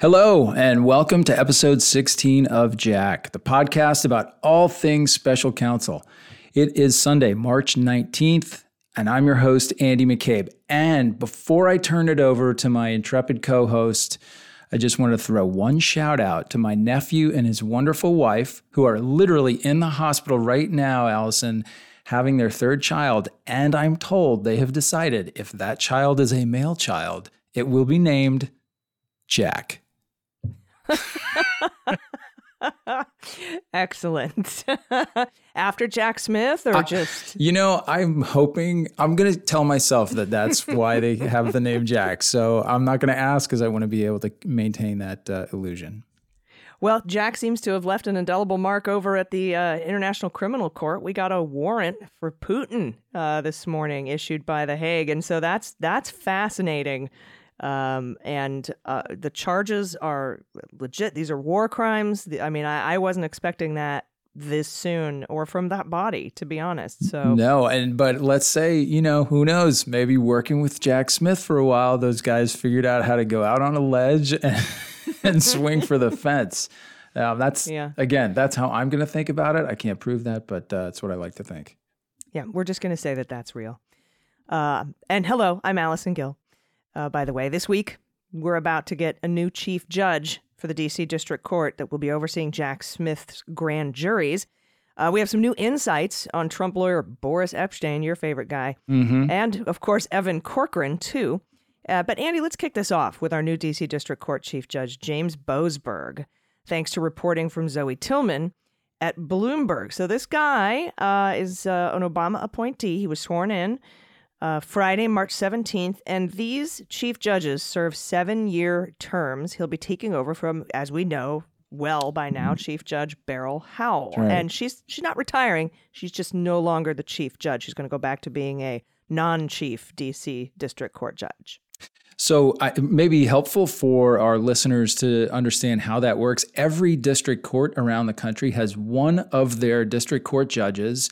Hello, and welcome to episode 16 of Jack, the podcast about all things special counsel. It is Sunday, March 19th, and I'm your host, Andy McCabe. And before I turn it over to my intrepid co host, I just want to throw one shout out to my nephew and his wonderful wife, who are literally in the hospital right now, Allison, having their third child. And I'm told they have decided if that child is a male child, it will be named Jack. Excellent. After Jack Smith, or just You know, I'm hoping I'm going to tell myself that that's why they have the name Jack. So I'm not going to ask because I want to be able to maintain that uh, illusion. well, Jack seems to have left an indelible mark over at the uh, International Criminal Court. We got a warrant for Putin uh, this morning issued by the Hague, and so that's that's fascinating. Um, and uh, the charges are legit. These are war crimes. The- I mean, I, I wasn't expecting that this soon or from that body, to be honest. So No, and but let's say, you know, who knows? Maybe working with Jack Smith for a while, those guys figured out how to go out on a ledge and, and swing for the fence. Um, that's Yeah. again, that's how I'm going to think about it. I can't prove that, but uh, that's what I like to think. Yeah, we're just going to say that that's real. Uh, and hello, I'm Allison Gill. Uh, by the way, this week we're about to get a new chief judge for the D.C. District Court that will be overseeing Jack Smith's grand juries. Uh, we have some new insights on Trump lawyer Boris Epshteyn, your favorite guy, and of course Evan Corcoran too. Uh, but Andy, let's kick this off with our new D.C. District Court Chief Judge James Boasberg. Thanks to reporting from Zoe Tillman at Bloomberg. So this guy uh, is uh, an Obama appointee. He was sworn in uh, Friday, March 17th, and these chief judges serve seven-year terms. He'll be taking over from, as we know well by now, Chief Judge Beryl Howell. right. And she's she's not retiring. She's just no longer the chief judge. She's going to go back to being a non-chief D.C. District Court judge. So I, it may be helpful for our listeners to understand how that works. Every district court around the country has one of their district court judges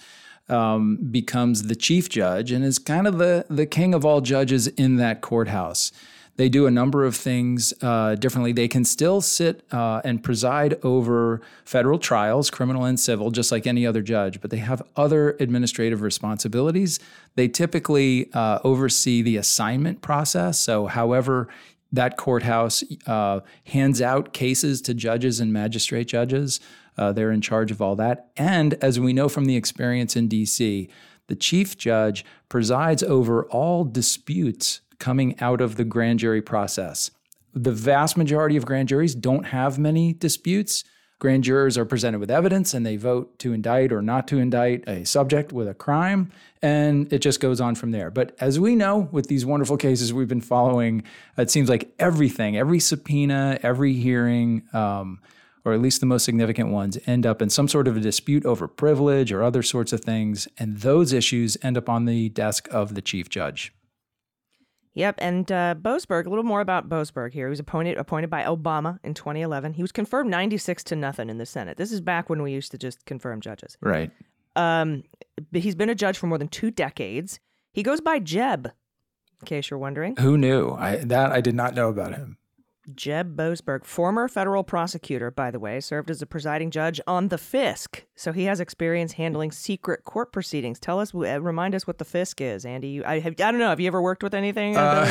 um, becomes the chief judge and is kind of the the king of all judges in that courthouse. They do a number of things uh, differently. They can still sit uh, and preside over federal trials, criminal and civil, just like any other judge, but they have other administrative responsibilities. They typically uh, oversee the assignment process. So, however, that courthouse uh, hands out cases to judges and magistrate judges. Uh, they're in charge of all that. And as we know from the experience in DC, the chief judge presides over all disputes coming out of the grand jury process. The vast majority of grand juries don't have many disputes. Grand jurors are presented with evidence and they vote to indict or not to indict a subject with a crime, and it just goes on from there. But as we know, with these wonderful cases we've been following, it seems like everything, every subpoena, every hearing, um, or at least the most significant ones, end up in some sort of a dispute over privilege or other sorts of things. And those issues end up on the desk of the chief judge. Yep, and uh, Boasberg. A little more about Boasberg here. He was appointed appointed by Obama in 2011. He was confirmed 96 to nothing in the Senate. This is back when we used to just confirm judges. Right. Um, but he's been a judge for more than two decades. He goes by Jeb, in case you're wondering. Who knew? I, that I did not know about him. Jeb Boasberg, former federal prosecutor, by the way, served as a presiding judge on the FISC. So he has experience handling secret court proceedings. Tell us, uh, remind us what the FISC is, Andy. You, I, have, I don't know. Have you ever worked with anything? Uh,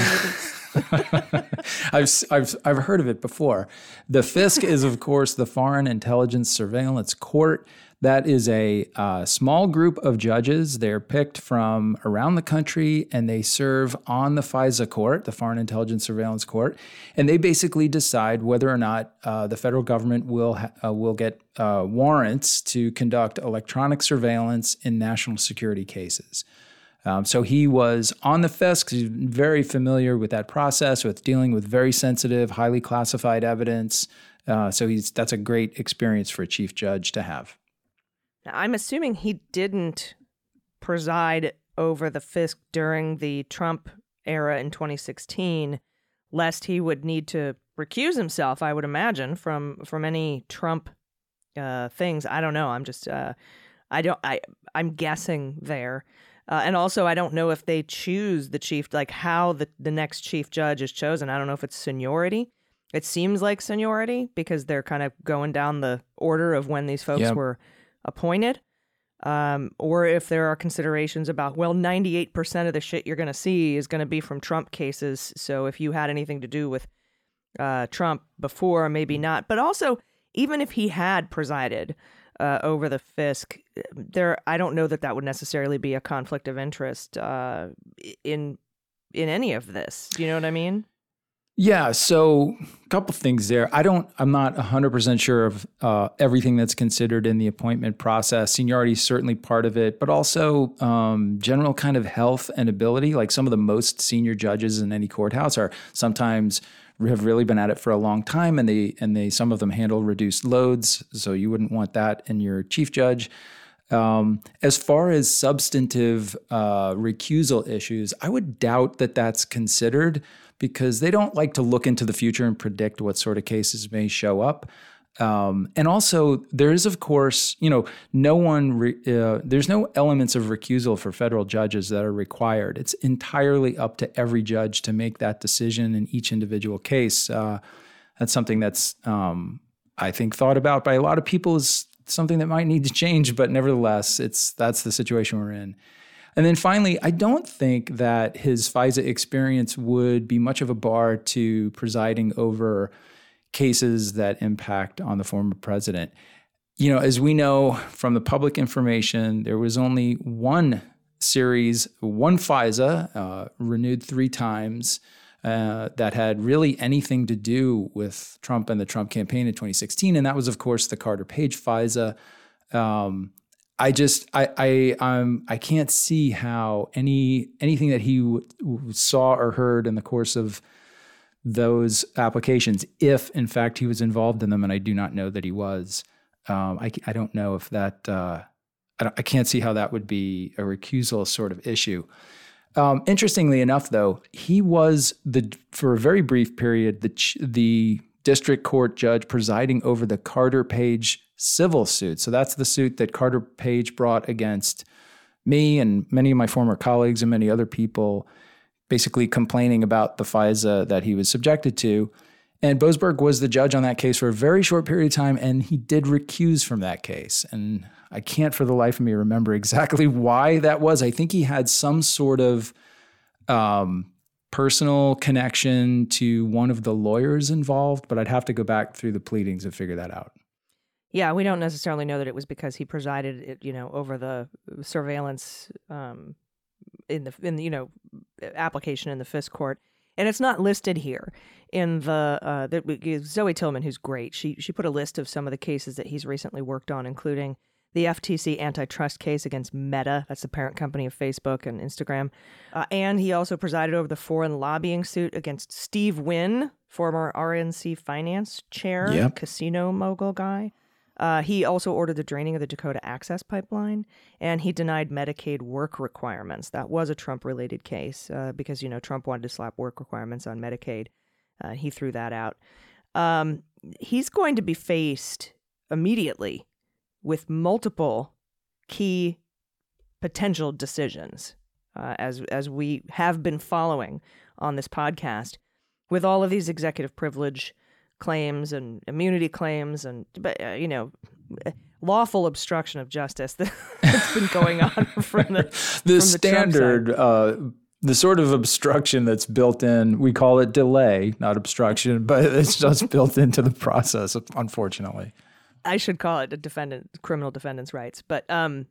I've, I've, I've heard of it before. The FISC is, of course, the Foreign Intelligence Surveillance Court. That is a uh, small group of judges. They're picked from around the country and they serve on the FISA court, the Foreign Intelligence Surveillance Court. And they basically decide whether or not uh, the federal government will, ha- uh, will get uh, warrants to conduct electronic surveillance in national security cases. Um, so he was on the FISC. He's very familiar with that process, with dealing with very sensitive, highly classified evidence, Uh, so he's that's a great experience for a chief judge to have. Now, I'm assuming he didn't preside over the FISC during the Trump era in 2016, lest he would need to recuse himself. I would imagine from from any Trump uh, things. I don't know. I'm just uh, I don't I I'm guessing there. Uh, and also, I don't know if they choose the chief, like how the, the next chief judge is chosen. I don't know if it's seniority. It seems like seniority because they're kind of going down the order of when these folks Yep. were appointed. Um, or if there are considerations about, well, 98% of the shit you're going to see is going to be from Trump cases. So if you had anything to do with uh, Trump before, maybe not. But also, even if he had presided uh, over the FISC, there, I don't know that that would necessarily be a conflict of interest uh, in in any of this. Do you know what I mean? Yeah, so a couple things there. I don't, I'm not 100% sure of uh, everything that's considered in the appointment process. Seniority is certainly part of it, but also um, general kind of health and ability. Like some of the most senior judges in any courthouse are sometimes have really been at it for a long time and they and they some of them handle reduced loads so you wouldn't want that in your chief judge um, as far as substantive uh, recusal issues, I would doubt that that's considered because they don't like to look into the future and predict what sort of cases may show up. Um, and also, there is, of course, you know, no one, re- uh, there's no elements of recusal for federal judges that are required. It's entirely up to every judge to make that decision in each individual case. Uh, that's something that's, um, I think, thought about by a lot of people is something that might need to change, but nevertheless, it's that's the situation we're in. And then finally, I don't think that his FISA experience would be much of a bar to presiding over cases that impact on the former president. You know, as we know from the public information, there was only one series, one FISA, uh, renewed three times, uh, that had really anything to do with Trump and the Trump campaign in 2016, and that was, of course, the Carter Page FISA. Um, I just I I um I can't see how any anything that he w- saw or heard in the course of those applications, if in fact he was involved in them, and I do not know that he was. Um, I I don't know if that uh, I I can't see how that would be a recusal sort of issue. Um, interestingly enough, though, he was the for a very brief period the the district court judge presiding over the Carter Page civil suit. So that's the suit that Carter Page brought against me and many of my former colleagues and many other people, basically complaining about the FISA that he was subjected to. And Boasberg was the judge on that case for a very short period of time, and he did recuse from that case. And I can't for the life of me remember exactly why that was. I think he had some sort of um, personal connection to one of the lawyers involved, but I'd have to go back through the pleadings and figure that out. Yeah, we don't necessarily know that it was because he presided, it, you know, over the surveillance um, in the in the, you know application in the FISC court, and it's not listed here in the uh, the Zoe Tillman, who's great. She she put a list of some of the cases that he's recently worked on, including the FTC antitrust case against Meta, that's the parent company of Facebook and Instagram, uh, and he also presided over the foreign lobbying suit against Steve Wynn, former RNC finance chair, Yep. casino mogul guy. Uh, he also ordered the draining of the Dakota Access Pipeline, and he denied Medicaid work requirements. That was a Trump-related case uh, because you know Trump wanted to slap work requirements on Medicaid. Uh, he threw that out. Um, he's going to be faced immediately with multiple key potential decisions, uh, as as we have been following on this podcast, with all of these executive privilege claims and immunity claims and but uh, you know lawful obstruction of justice that's been going on from the the from the standard uh, the sort of obstruction that's built in we call it delay not obstruction but it's just built into the process unfortunately I should call it a defendant criminal defendant's rights, but um,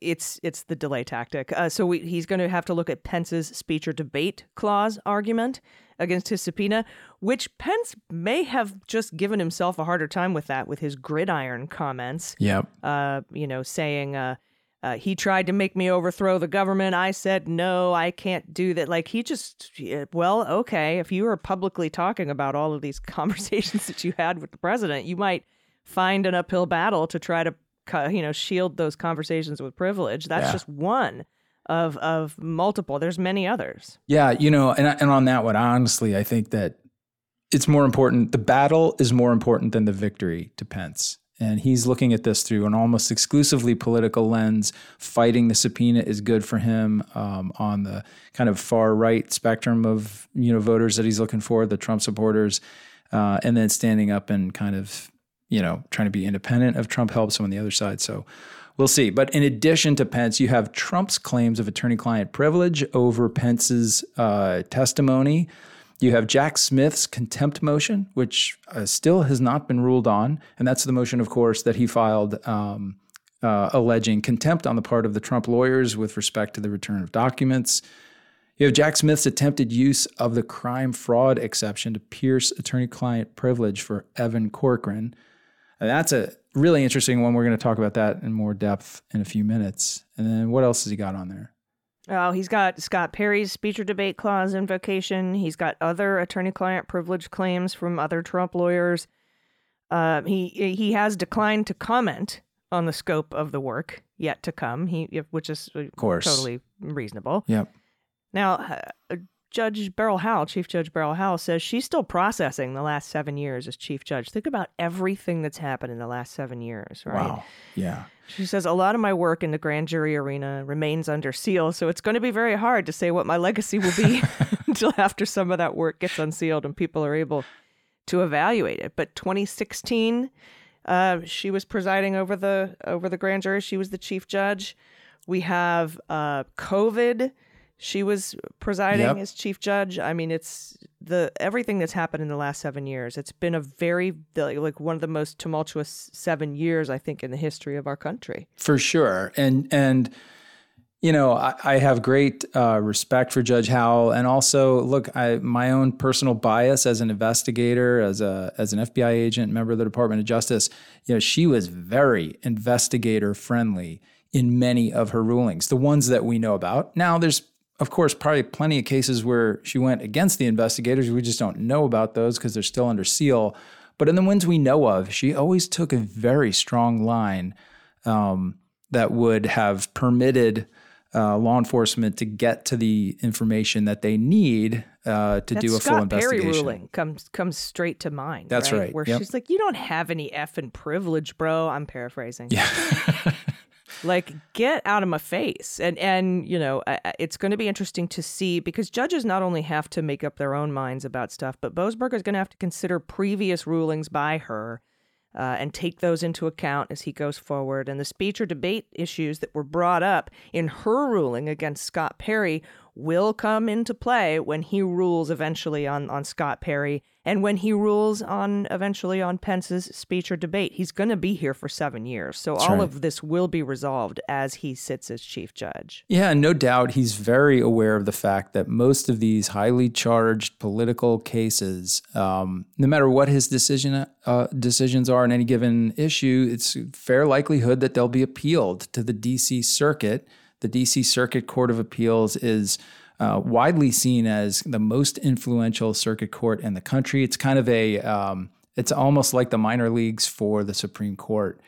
it's it's the delay tactic. Uh, so we, he's going to have to look at Pence's speech or debate clause argument against his subpoena, which Pence may have just given himself a harder time with that with his gridiron comments. yep Uh, you know, saying uh, uh, he tried to make me overthrow the government. I said, no, I can't do that. Like, he just, well, okay, if you were publicly talking about all of these conversations that you had with the president, you might find an uphill battle to try to, you know, shield those conversations with privilege. That's Yeah. just one of of multiple. There's many others. Yeah, you know, and and on that one, honestly, I think that it's more important. The battle is more important than the victory to Pence. And he's looking at this through an almost exclusively political lens. Fighting the subpoena is good for him um, on the kind of far right spectrum of you know voters that he's looking for, the Trump supporters, uh, and then standing up and kind of you know trying to be independent of Trump helps him on the other side. So We'll see. But in addition to Pence, you have Trump's claims of attorney client privilege over Pence's uh, testimony. You have Jack Smith's contempt motion, which uh, still has not been ruled on. And that's the motion, of course, that he filed um, uh, alleging contempt on the part of the Trump lawyers with respect to the return of documents. You have Jack Smith's attempted use of the crime fraud exception to pierce attorney client privilege for Evan Corcoran. And that's a really interesting one. We're going to talk about that in more depth in a few minutes. And then what else has he got on there? Oh, he's got Scott Perry's speech or debate clause invocation. He's got other attorney-client privilege claims from other Trump lawyers. Uh, he he has declined to comment on the scope of the work yet to come. He which is of course. totally reasonable. Yep. Now, uh, Judge Beryl Howell, Chief Judge Beryl Howell, says she's still processing the last seven years as chief judge. Think about everything that's happened in the last seven years, right? Wow. Yeah. She says a lot of my work in the grand jury arena remains under seal, so it's going to be very hard to say what my legacy will be until after some of that work gets unsealed and people are able to evaluate it. But 2016, uh, she was presiding over the over the grand jury. She was the chief judge. We have uh, COVID. She was presiding Yep. as chief judge. I mean, it's the everything that's happened in the last seven years. It's been a very like one of the most tumultuous seven years I think in the history of our country. For sure. And, and, you know, I, I have great uh, respect for Judge Howell, and also look, I, my own personal bias as an investigator, as a as an FBI agent, member of the Department of Justice. You know, she was very investigator friendly in many of her rulings, the ones that we know about. Now, there's of course probably plenty of cases where she went against the investigators. We just don't know about those because they're still under seal. But in the ones we know of, she always took a very strong line um, that would have permitted uh, law enforcement to get to the information that they need uh, to That do a Scott full investigation. Perry ruling comes comes straight to mind. That's right. Where Yep. she's like, "You don't have any effing privilege, bro." I'm paraphrasing. Yeah. like get out of my face. And and you know it's going to be interesting to see because judges not only have to make up their own minds about stuff but boasberg is going to have to consider previous rulings by her uh, and take those into account as he goes forward. And the speech or debate issues that were brought up in her ruling against scott perry will come into play when he rules eventually on, on scott perry and when he rules on eventually on pence's speech or debate he's going to be here for seven years so all right. of this will be resolved as he sits as chief judge. Yeah, and no doubt he's very aware of the fact that most of these highly charged political cases, um, no matter what his decision uh, decisions are on any given issue, it's fair likelihood that they'll be appealed to the D.C. Circuit. The D.C. Circuit Court of Appeals is uh, widely seen as the most influential circuit court in the country. It's kind of a, um, it's almost like the minor leagues for the Supreme Court.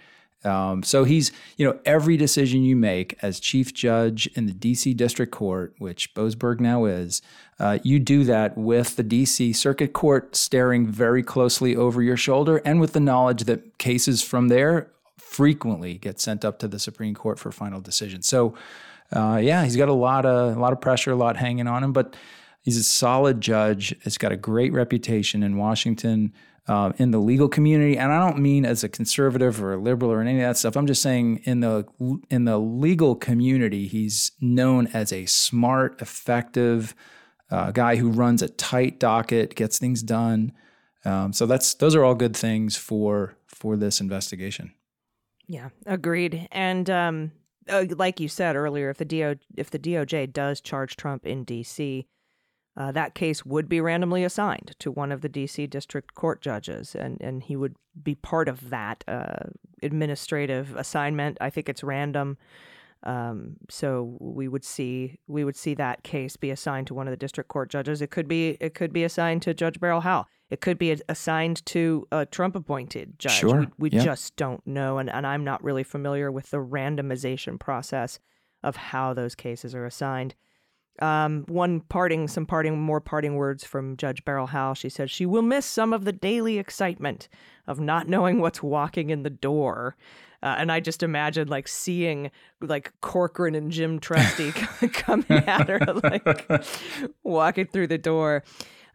Um, so he's, you know, every decision you make as chief judge in the DC District Court, which Boasberg now is, uh, you do that with the DC Circuit Court staring very closely over your shoulder and with the knowledge that cases from there frequently get sent up to the Supreme Court for final decision. So, uh, yeah, he's got a lot of a lot of pressure, a lot hanging on him, but he's a solid judge. It's got a great reputation in Washington uh, in the legal community, and I don't mean as a conservative or a liberal or any of that stuff. I'm just saying in the in the legal community, he's known as a smart, effective uh, guy who runs a tight docket, gets things done. Um, so that's those are all good things for for this investigation. Yeah, agreed. And um, uh, like you said earlier, if the DO if the DOJ does charge Trump in D.C., uh, that case would be randomly assigned to one of the D.C. District Court judges, and and he would be part of that uh, administrative assignment. I think it's random. Um, so we would see we would see that case be assigned to one of the district court judges. It could be it could be assigned to Judge Beryl Howell. It could be assigned to a Trump appointed judge. Sure. We, we Yeah. just don't know, and, and I'm not really familiar with the randomization process of how those cases are assigned. Um, one parting, some parting, more parting words from Judge Beryl Howell. She said she will miss some of the daily excitement of not knowing what's walking in the door. Uh, and I just imagine like seeing like Corcoran and Jim Trusty coming at her, like walking through the door.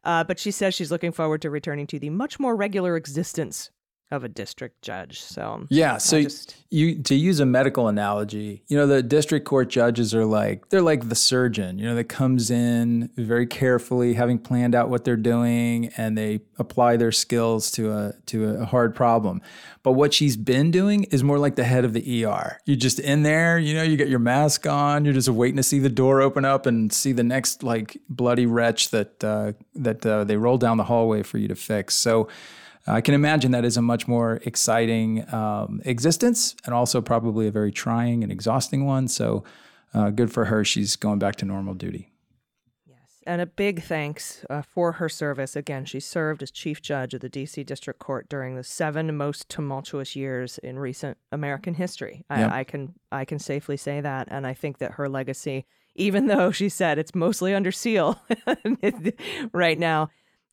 Uh, but she says she's looking forward to returning to the much more regular existence of a district judge. So Yeah. So just- you to use a medical analogy, you know, the district court judges are like they're like the surgeon, you know, that comes in very carefully, having planned out what they're doing, and they apply their skills to a to a hard problem. But what she's been doing is more like the head of the ER. You're just in there, you know, you get your mask on, you're just waiting to see the door open up and see the next like bloody wretch that uh, that uh, they roll down the hallway for you to fix. So. I can imagine that is a much more exciting um, existence and also probably a very trying and exhausting one. So uh, good for her. She's going back to normal duty. Yes. And a big thanks uh, for her service. Again, she served as chief judge of the D.C. District Court during the seven most tumultuous years in recent American history. I, Yep. I can I can safely say that, and I think that her legacy, even though she said it's mostly under seal right now,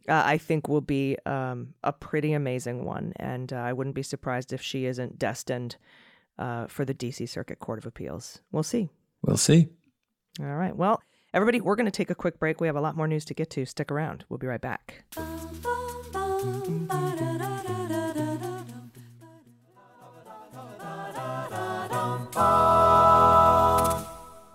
uh, I think will be um, a pretty amazing one. And uh, I wouldn't be surprised if she isn't destined uh, for the D.C. Circuit Court of Appeals. We'll see. We'll see. All right. Well, everybody, we're going to take a quick break. We have a lot more news to get to. Stick around. We'll be right back.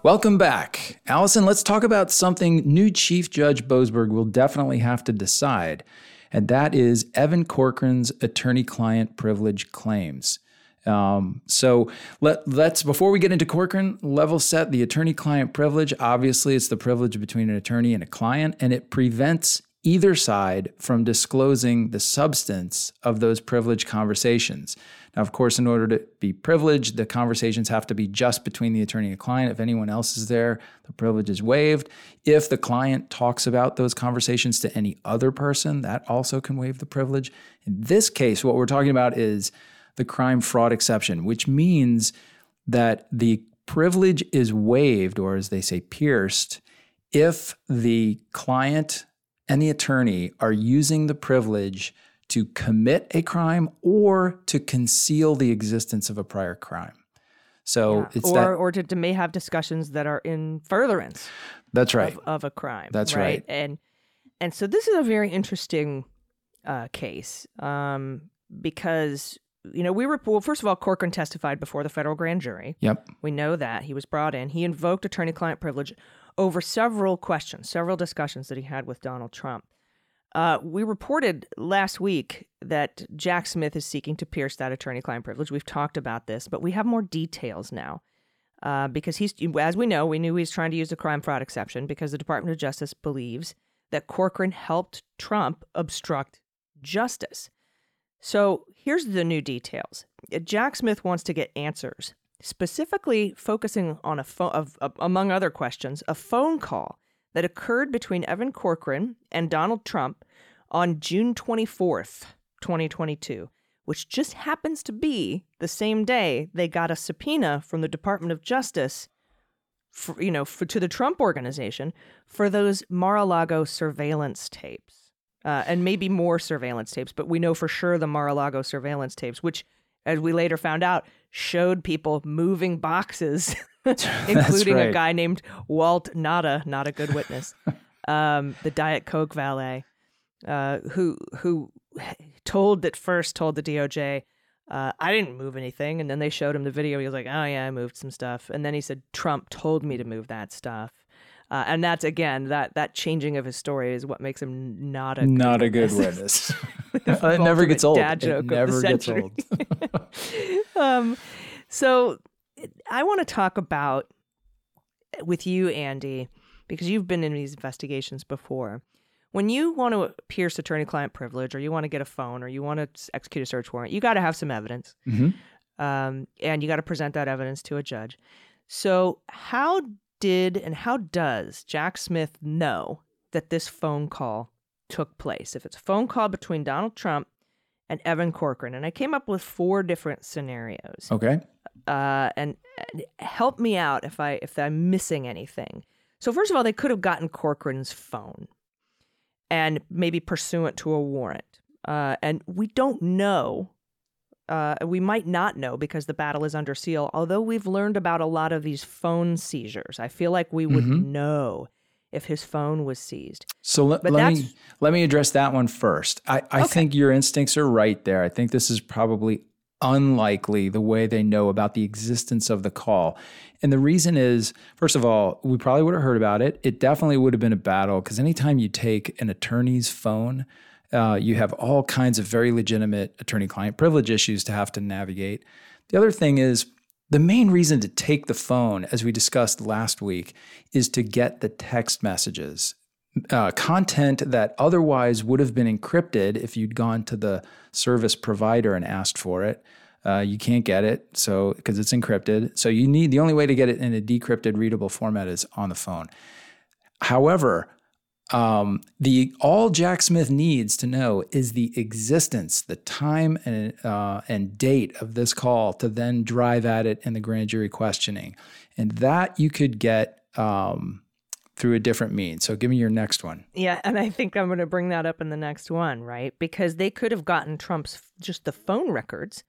Welcome back. Allison, let's talk about something new Chief Judge Boasberg will definitely have to decide, and that is Evan Corcoran's attorney client privilege claims. Um, so let, let's, before we get into Corcoran, level set the attorney client privilege. Obviously, it's the privilege between an attorney and a client, and it prevents either side from disclosing the substance of those privileged conversations. Now, of course, in order to be privileged, the conversations have to be just between the attorney and client. If anyone else is there, the privilege is waived. If the client talks about those conversations to any other person, that also can waive the privilege. In this case, what we're talking about is the crime fraud exception, which means that the privilege is waived, or as they say, pierced, if the client and the attorney are using the privilege to commit a crime or to conceal the existence of a prior crime. So Yeah. it's or that. or to, to may have discussions that are in furtherance That's right. of, of a crime. That's right. And and so this is a very interesting uh, case um, because you know we were well first of all Corcoran testified before the federal grand jury. Yep. We know that he was brought in. He invoked attorney-client privilege over several questions, several discussions that he had with Donald Trump. Uh, we reported last week that Jack Smith is seeking to pierce that attorney-client privilege. We've talked about this, but we have more details now uh, because he's, as we know, we knew he was trying to use the crime fraud exception because the Department of Justice believes that Corcoran helped Trump obstruct justice. So here's the new details. Jack Smith wants to get answers, specifically focusing on a phone, among other questions, a phone call that occurred between Evan Corcoran and Donald Trump on June 24th, 2022, which just happens to be the same day they got a subpoena from the Department of Justice for, you know, for, to the Trump organization for those Mar-a-Lago surveillance tapes. Uh, and maybe more surveillance tapes, but we know for sure the Mar-a-Lago surveillance tapes, which, as we later found out, showed people moving boxes, including a guy named Walt Nauta, not a good witness, um, the Diet Coke valet, uh, who who told at first told the DOJ, uh, I didn't move anything, and then they showed him the video. He was like, Oh yeah, I moved some stuff, and then he said Trump told me to move that stuff. Uh, and that's again that that changing of his story is what makes him not a Not good a good witness. witness. it never gets old. dad joke it of the never gets century. old. um, so I want to talk about with you, Andy, because you've been in these investigations before. When you want to pierce attorney-client privilege, or you want to get a phone, or you want to execute a search warrant, you got to have some evidence, Mhm. um, and you got to present that evidence to a judge. So, how did and how does Jack Smith know that this phone call took place? If it's a phone call between Donald Trump and Evan Corcoran, and I came up with four different scenarios. Okay. Uh, and, and help me out if I if I'm missing anything. So first of all, they could have gotten Corcoran's phone, and maybe pursuant to a warrant. Uh, and we don't know. Uh, we might not know because the battle is under seal. Although we've learned about a lot of these phone seizures, I feel like we would Mhm. know if his phone was seized. So let, let me let me address that one first. I, I Okay. think your instincts are right there. I think this is probably unlikely the way they know about the existence of the call. And the reason is, first of all, we probably would have heard about it. It definitely would have been a battle because anytime you take an attorney's phone, uh, you have all kinds of very legitimate attorney client privilege issues to have to navigate. The other thing is, the main reason to take the phone, as we discussed last week, is to get the text messages uh, content that otherwise would have been encrypted if you'd gone to the service provider and asked for it. Uh, you can't get it, so because it's encrypted. So you need the only way to get it in a decrypted, readable format is on the phone. However, um, the all Jack Smith needs to know is the existence, the time and uh, and date of this call to then drive at it in the grand jury questioning, and that you could get um, through a different means. So, give me your next one. Yeah, and I think I'm going to bring that up in the next one, right? Because they could have gotten Trump's just the phone records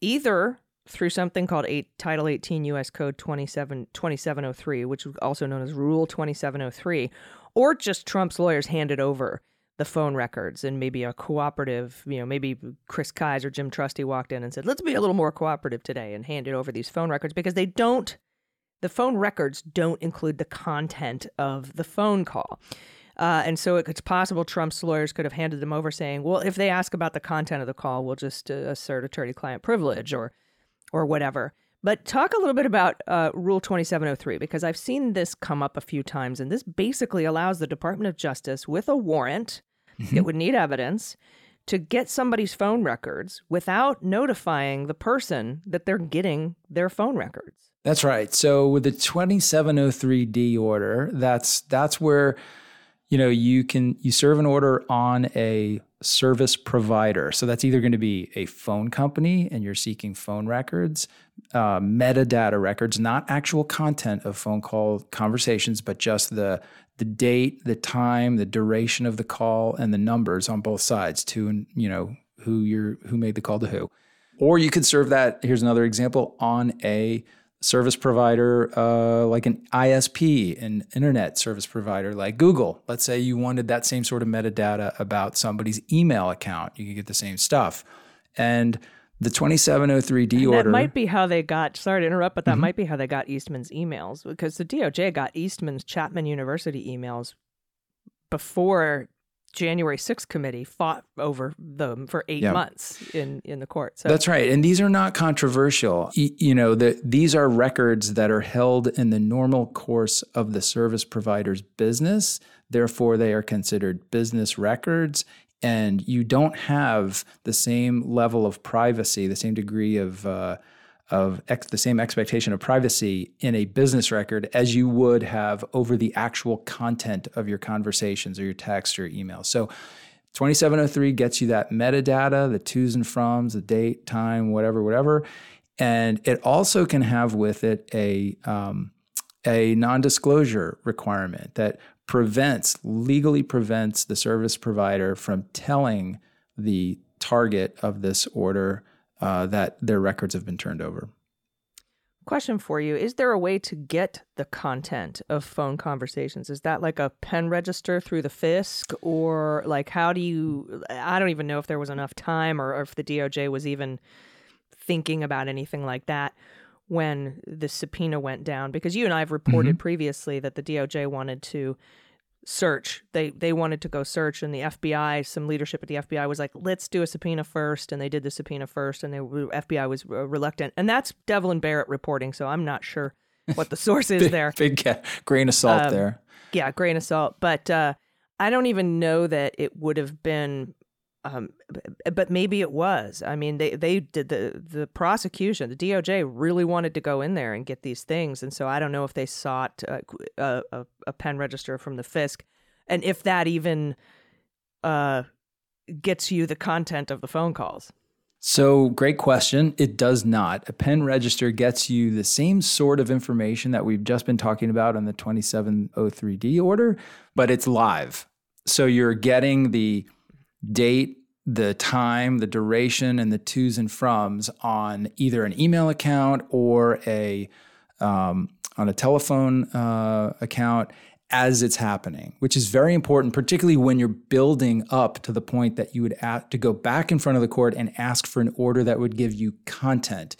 either through something called eight, Title 18 U.S. Code 27, 2703, which is also known as Rule 2703, or just Trump's lawyers handed over the phone records and maybe a cooperative, you know, maybe Chris Kise or Jim Trusty walked in and said, let's be a little more cooperative today and handed over these phone records because they don't, the phone records don't include the content of the phone call. Uh, and so it's possible Trump's lawyers could have handed them over saying, well, if they ask about the content of the call, we'll just uh, assert attorney client privilege or, or whatever. But talk a little bit about uh, Rule 2703 because I've seen this come up a few times, and this basically allows the Department of Justice, with a warrant, it would need evidence, to get somebody's phone records without notifying the person that they're getting their phone records. That's right. So with the 2703D order, that's that's where you know you can you serve an order on a service provider. So that's either going to be a phone company and you're seeking phone records, uh, metadata records, not actual content of phone call conversations, but just the the date, the time, the duration of the call, and the numbers on both sides to you know who you're who made the call to who. Or you could serve that. Here's another example on a service provider uh, like an ISP, an internet service provider like Google. Let's say you wanted that same sort of metadata about somebody's email account. You could get the same stuff. And the 2703D And order. That might be how they got. Sorry to interrupt, but that might be how they got Eastman's emails because the DOJ got Eastman's Chapman University emails before January 6th committee fought over them for eight Yeah. months in in the court. So That's right. And these are not controversial. You know, the, these are records that are held in the normal course of the service provider's business. Therefore, they are considered business records. And you don't have the same level of privacy, the same degree of, uh, of ex- the same expectation of privacy in a business record as you would have over the actual content of your conversations or your text or email. So 2703 gets you that metadata, the to's and froms, the date, time, whatever, whatever. And it also can have with it a, um, a non disclosure requirement that prevents, legally prevents the service provider from telling the target of this order uh, that their records have been turned over. Question for you Is there a way to get the content of phone conversations? Is that like a pen register through the FISC? Or like, how do you? I don't even know if there was enough time or, or if the DOJ was even thinking about anything like that when the subpoena went down. Because you and I have reported previously that the DOJ wanted to search. They they wanted to go search, and the FBI, some leadership at the FBI was like, "Let's do a subpoena first. and they did the subpoena first, and the FBI was uh, reluctant. And that's Devlin Barrett reporting, so I'm not sure what the source is there. Big ca- grain of salt Um, there. Yeah, grain of salt. But uh, I don't even know that it would have been Um, but maybe it was. I mean, they they did the the prosecution, the DOJ really wanted to go in there and get these things, and so I don't know if they sought uh, a, a, a pen register from the FISC, and if that even uh, gets you the content of the phone calls. So, great question. It does not. A pen register gets you the same sort of information that we've just been talking about on the 2703D order, but it's live. So, you're getting the date, the time, the duration, and the to's and froms on either an email account or a um, on a telephone uh, account as it's happening, which is very important, particularly when you're building up to the point that you would to go back in front of the court and ask for an order that would give you content.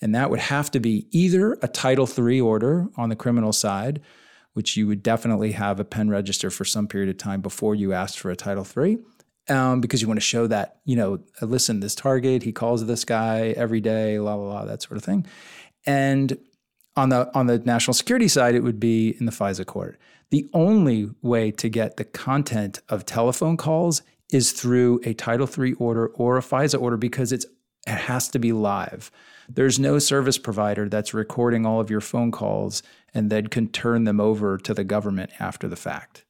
And that would have to be either a Title III order on the criminal side, which you would definitely have a pen register for some period of time before you asked for a Title III, um, because you want to show that, you know, listen, this target, he calls this guy every day, la, la, la, that sort of thing. And on the on the national security side, it would be in the FISA court. The only way to get the content of telephone calls is through a Title III order or a FISA order because it's it has to be live. There's no service provider that's recording all of your phone calls and then can turn them over to the government after the fact.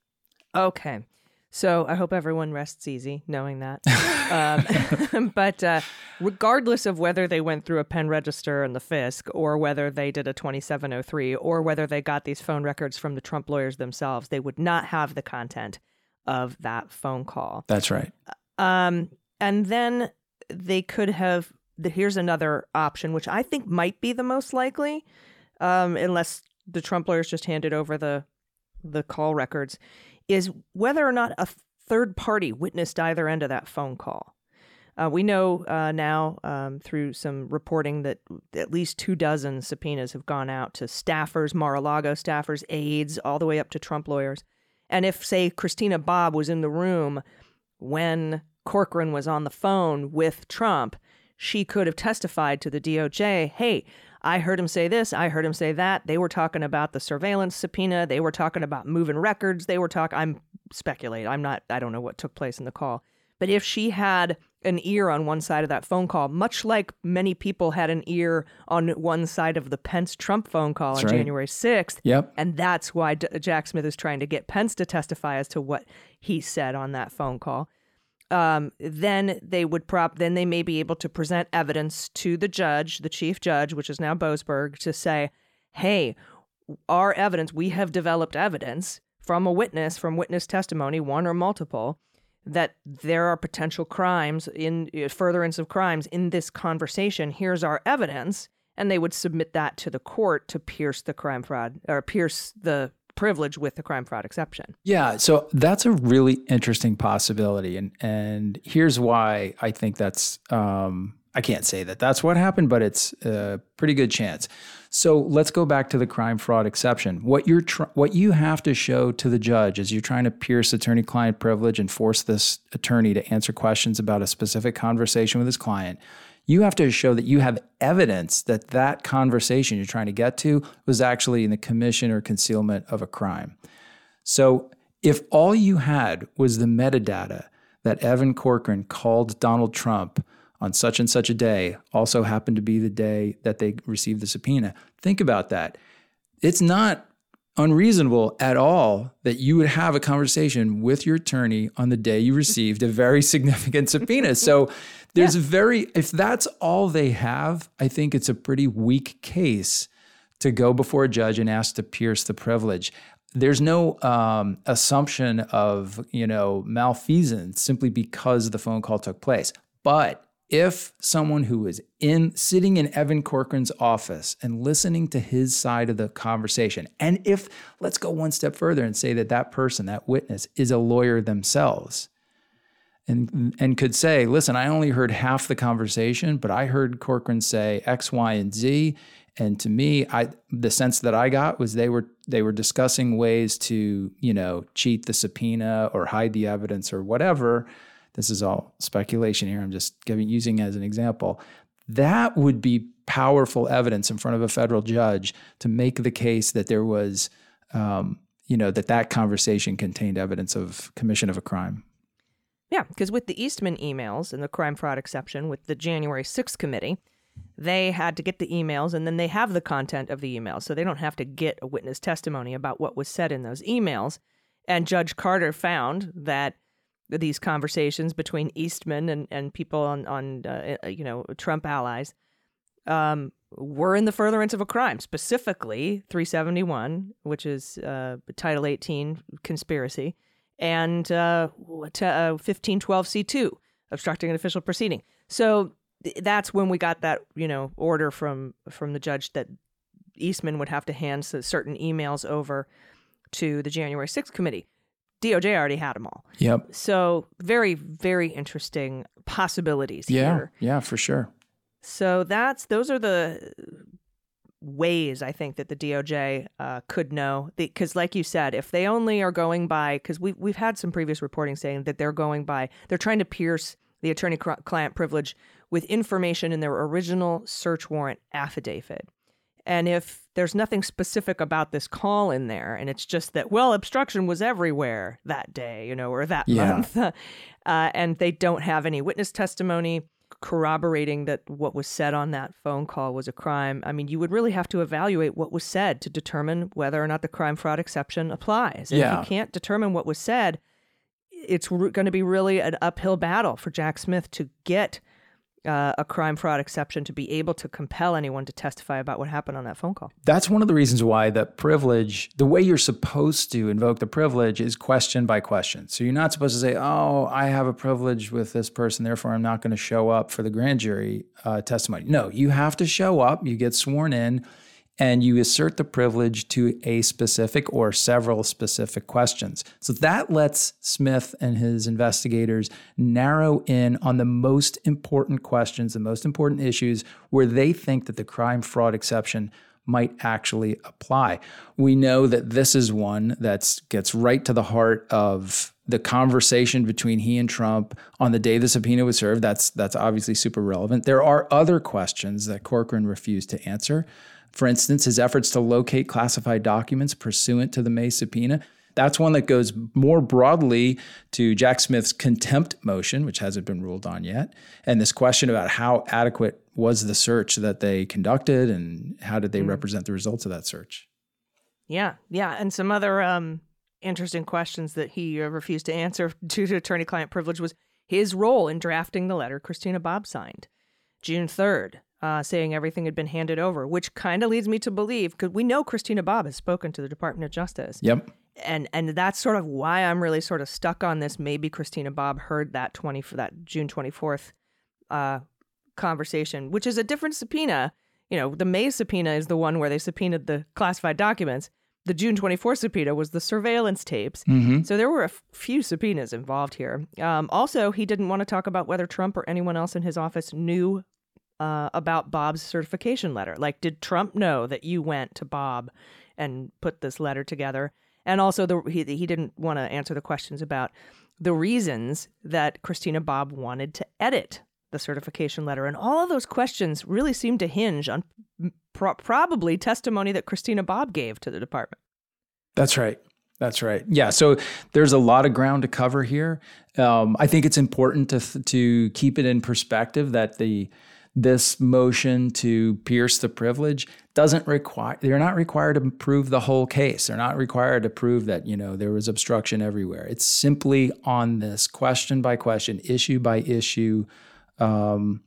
Okay. So I hope everyone rests easy knowing that. um, but uh, regardless of whether they went through a pen register in the FISC or whether they did a 2703 or whether they got these phone records from the Trump lawyers themselves, they would not have the content of that phone call. That's right. Um, and then they could have. Here's another option, which I think might be the most likely, um, unless the Trump lawyers just handed over the the call records is whether or not a third party witnessed either end of that phone call. Uh, we know uh, now um, through some reporting that at least two dozen subpoenas have gone out to staffers, Mar a Lago staffers, aides, all the way up to Trump lawyers. And if, say, Christina Bobb was in the room when Corcoran was on the phone with Trump, she could have testified to the DOJ hey, I heard him say this, I heard him say that. They were talking about the surveillance subpoena, they were talking about moving records, they were talking I'm speculating. I'm not I don't know what took place in the call. But if she had an ear on one side of that phone call, much like many people had an ear on one side of the Pence Trump phone call that's on right. January 6th. Yep. And that's why D- Jack Smith is trying to get Pence to testify as to what he said on that phone call um, then they would prop then they may be able to present evidence to the judge, the chief judge, which is now boasberg to say, hey, our evidence, we have developed evidence from a witness, from witness testimony, one or multiple, that there are potential crimes in uh, furtherance of crimes in this conversation. Here's our evidence. And they would submit that to the court to pierce the crime fraud or pierce the privilege with the crime fraud exception. Yeah, so that's a really interesting possibility, and and here's why I think that's. Um, I can't say that that's what happened, but it's a pretty good chance. So let's go back to the crime fraud exception. What you're tr- what you have to show to the judge as you're trying to pierce attorney-client privilege and force this attorney to answer questions about a specific conversation with his client you have to show that you have evidence that that conversation you're trying to get to was actually in the commission or concealment of a crime. So if all you had was the metadata that Evan Corcoran called Donald Trump on such and such a day, also happened to be the day that they received the subpoena, think about that. It's not unreasonable at all that you would have a conversation with your attorney on the day you received a very significant subpoena. So there's yeah. very, if that's all they have, I think it's a pretty weak case to go before a judge and ask to pierce the privilege. There's no um, assumption of, you know, malfeasance simply because the phone call took place. But if someone who is in sitting in Evan Corcoran's office and listening to his side of the conversation, and if let's go one step further and say that that person, that witness, is a lawyer themselves, and, and could say, listen, I only heard half the conversation, but I heard Corcoran say X, Y, and Z. And to me, I the sense that I got was they were they were discussing ways to, you know, cheat the subpoena or hide the evidence or whatever. This is all speculation here. I'm just giving using as an example. That would be powerful evidence in front of a federal judge to make the case that there was, um, you know, that that conversation contained evidence of commission of a crime. Yeah, because with the Eastman emails and the crime fraud exception with the January 6th committee, they had to get the emails and then they have the content of the emails. So they don't have to get a witness testimony about what was said in those emails. And Judge Carter found that these conversations between Eastman and, and people on, on uh, you know, Trump allies um, were in the furtherance of a crime, specifically 371, which is uh, Title 18 conspiracy, and uh, t- uh, 1512C2, obstructing an official proceeding. So th- that's when we got that, you know, order from from the judge that Eastman would have to hand certain emails over to the January 6th committee. DOJ already had them all. Yep. So very, very interesting possibilities Yeah. here. Yeah, for sure. So that's those are the ways I think that the DOJ uh, could know because, like you said, if they only are going by because we we've had some previous reporting saying that they're going by they're trying to pierce the attorney-client privilege with information in their original search warrant affidavit. And if there's nothing specific about this call in there, and it's just that, well, obstruction was everywhere that day, you know, or that Yeah. month, uh, and they don't have any witness testimony corroborating that what was said on that phone call was a crime, I mean, you would really have to evaluate what was said to determine whether or not the crime fraud exception applies. And if you can't determine what was said, it's going to be really an uphill battle for Jack Smith to get uh, a crime fraud exception to be able to compel anyone to testify about what happened on that phone call. That's one of the reasons why the privilege, the way you're supposed to invoke the privilege is question by question. So you're not supposed to say, oh, I have a privilege with this person, therefore I'm not going to show up for the grand jury uh, testimony. No, you have to show up, you get sworn in, and you assert the privilege to a specific or several specific questions. So that lets Smith and his investigators narrow in on the most important questions, the most important issues where they think that the crime fraud exception might actually apply. We know that this is one that gets right to the heart of the conversation between he and Trump on the day the subpoena was served. That's that's obviously super relevant. There are other questions that Corcoran refused to answer. For instance, his efforts to locate classified documents pursuant to the May subpoena. That's one that goes more broadly to Jack Smith's contempt motion, which hasn't been ruled on yet, and this question about how adequate was the search that they conducted and how did they represent the results of that search. Yeah, yeah, and some other um, interesting questions that he uh, refused to answer due to attorney-client privilege was his role in drafting the letter Christina Bobb signed June third, uh, saying everything had been handed over, which kind of leads me to believe because we know Christina Bobb has spoken to the Department of Justice, Yep. and and that's sort of why I'm really sort of stuck on this. Maybe Christina Bobb heard that twenty for that June twenty fourth uh, conversation, which is a different subpoena. You know, the May subpoena is the one where they subpoenaed the classified documents. The June 24th subpoena was the surveillance tapes. So there were a f- few subpoenas involved here. Um, also, he didn't want to talk about whether Trump or anyone else in his office knew uh, about Bobb's certification letter. Like, did Trump know that you went to Bobb and put this letter together? And also, the, he, he didn't want to answer the questions about the reasons that Christina Bobb wanted to edit the certification letter. And all of those questions really seemed to hinge on pro- probably testimony that Christina Bobb gave to the department. That's right. That's right. Yeah. So there's a lot of ground to cover here. Um, I think it's important to to keep it in perspective that the this motion to pierce the privilege doesn't require they're not required to prove the whole case they're not required to prove that you know there was obstruction everywhere it's simply on this question by question issue by issue um,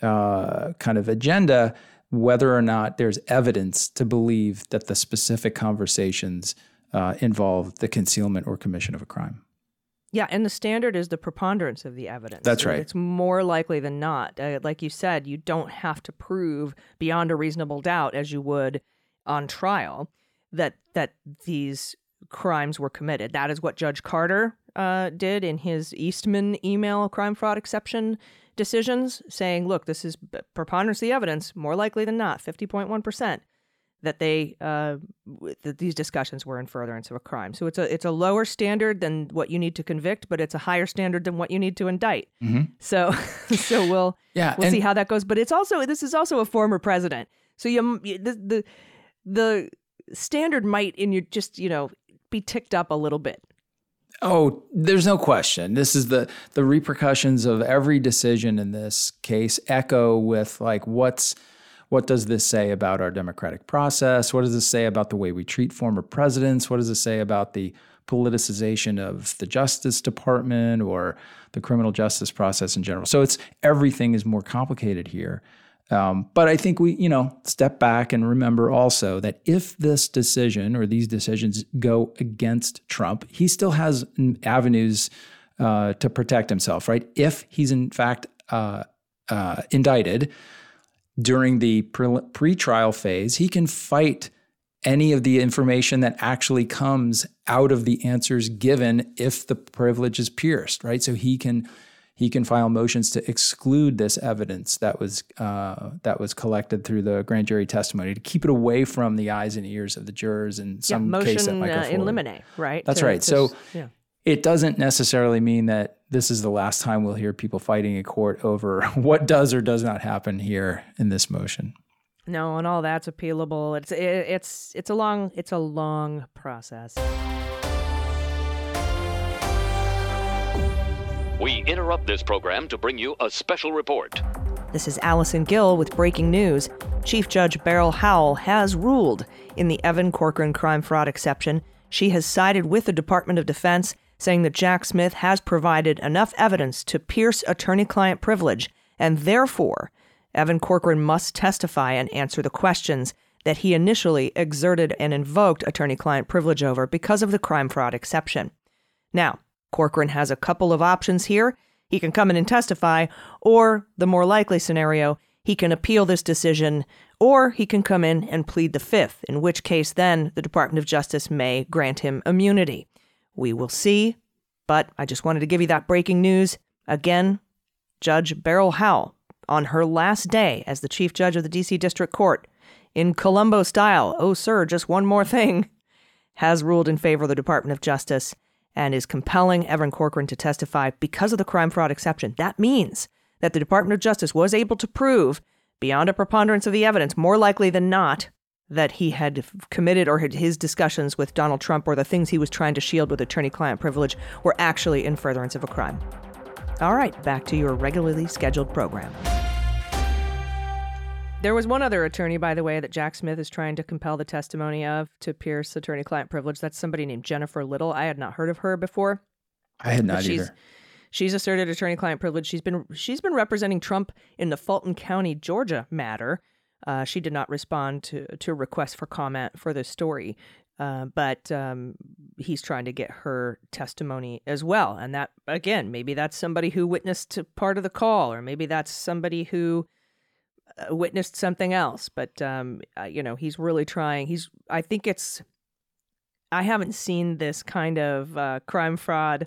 uh, kind of agenda whether or not there's evidence to believe that the specific conversations uh, involve the concealment or commission of a crime. Yeah, and the standard is the preponderance of the evidence. That's right. It's more likely than not. Uh, like you said, you don't have to prove beyond a reasonable doubt, as you would on trial, that that these crimes were committed. That is what Judge Carter uh, did in his Eastman email crime fraud exception decisions, saying, "Look, this is preponderance of the evidence, more likely than not, fifty point one percent." that they uh, that these discussions were in furtherance of a crime. So it's a it's a lower standard than what you need to convict, but it's a higher standard than what you need to indict. So so we'll Yeah, we'll and- see how that goes. But it's also this is also a former president, so you you- the the, the standard might in your just you know be ticked up a little bit. Oh, there's no question. This is the the repercussions of every decision in this case echo with like what's what does this say about our democratic process? What does this say about the way we treat former presidents? What does this say about the politicization of the Justice Department or the criminal justice process in general? So it's everything is more complicated here. Um, but I think we, you know, step back and remember also that if this decision or these decisions go against Trump, he still has avenues uh, to protect himself, right? If he's in fact uh, uh, indicted during the pre trial phase, he can fight any of the information that actually comes out of the answers given if the privilege is pierced, right? So he can he can file motions to exclude this evidence that was uh, that was collected through the grand jury testimony to keep it away from the eyes and ears of the jurors in some yeah, motion, case that might go uh, forward. in limine, right? That's To- right. to- So yeah. it doesn't necessarily mean that this is the last time we'll hear people fighting in court over what does or does not happen here in this motion. No, and all that's appealable. It's it, it's it's a long it's a long process. We interrupt this program to bring you a special report. This is Allison Gill with breaking news. Chief Judge Beryl Howell has ruled in the Evan Corcoran crime fraud exception. She has sided with the Department of Defense, saying that Jack Smith has provided enough evidence to pierce attorney client privilege, and therefore, Evan Corcoran must testify and answer the questions that he initially exerted and invoked attorney client privilege over because of the crime fraud exception. Now, Corcoran has a couple of options here. He can come in and testify, or the more likely scenario, he can appeal this decision, or he can come in and plead the fifth, in which case then the Department of Justice may grant him immunity. We will see, but I just wanted to give you that breaking news. Again, Judge Beryl Howell, on her last day as the Chief Judge of the D.C. District Court, in Columbo style, oh, sir, just one more thing, has ruled in favor of the Department of Justice and is compelling Evan Corcoran to testify because of the crime fraud exception. That means that the Department of Justice was able to prove, beyond a preponderance of the evidence, more likely than not, that he had committed or had his discussions with Donald Trump or the things he was trying to shield with attorney client privilege were actually in furtherance of a crime. All right, back to your regularly scheduled program. There was one other attorney, by the way, that Jack Smith is trying to compel the testimony of to pierce attorney client privilege. That's somebody named Jennifer Little. I had not heard of her before. I had not she's either. she's asserted attorney-client privilege. She's been she's been representing Trump in the Fulton County, Georgia matter. Uh, she did not respond to to a request for comment for this story, uh, but um, he's trying to get her testimony as well. And that again, maybe that's somebody who witnessed part of the call, or maybe that's somebody who witnessed something else. But um, uh, you know, he's really trying. He's I think it's. I haven't seen this kind of uh, crime fraud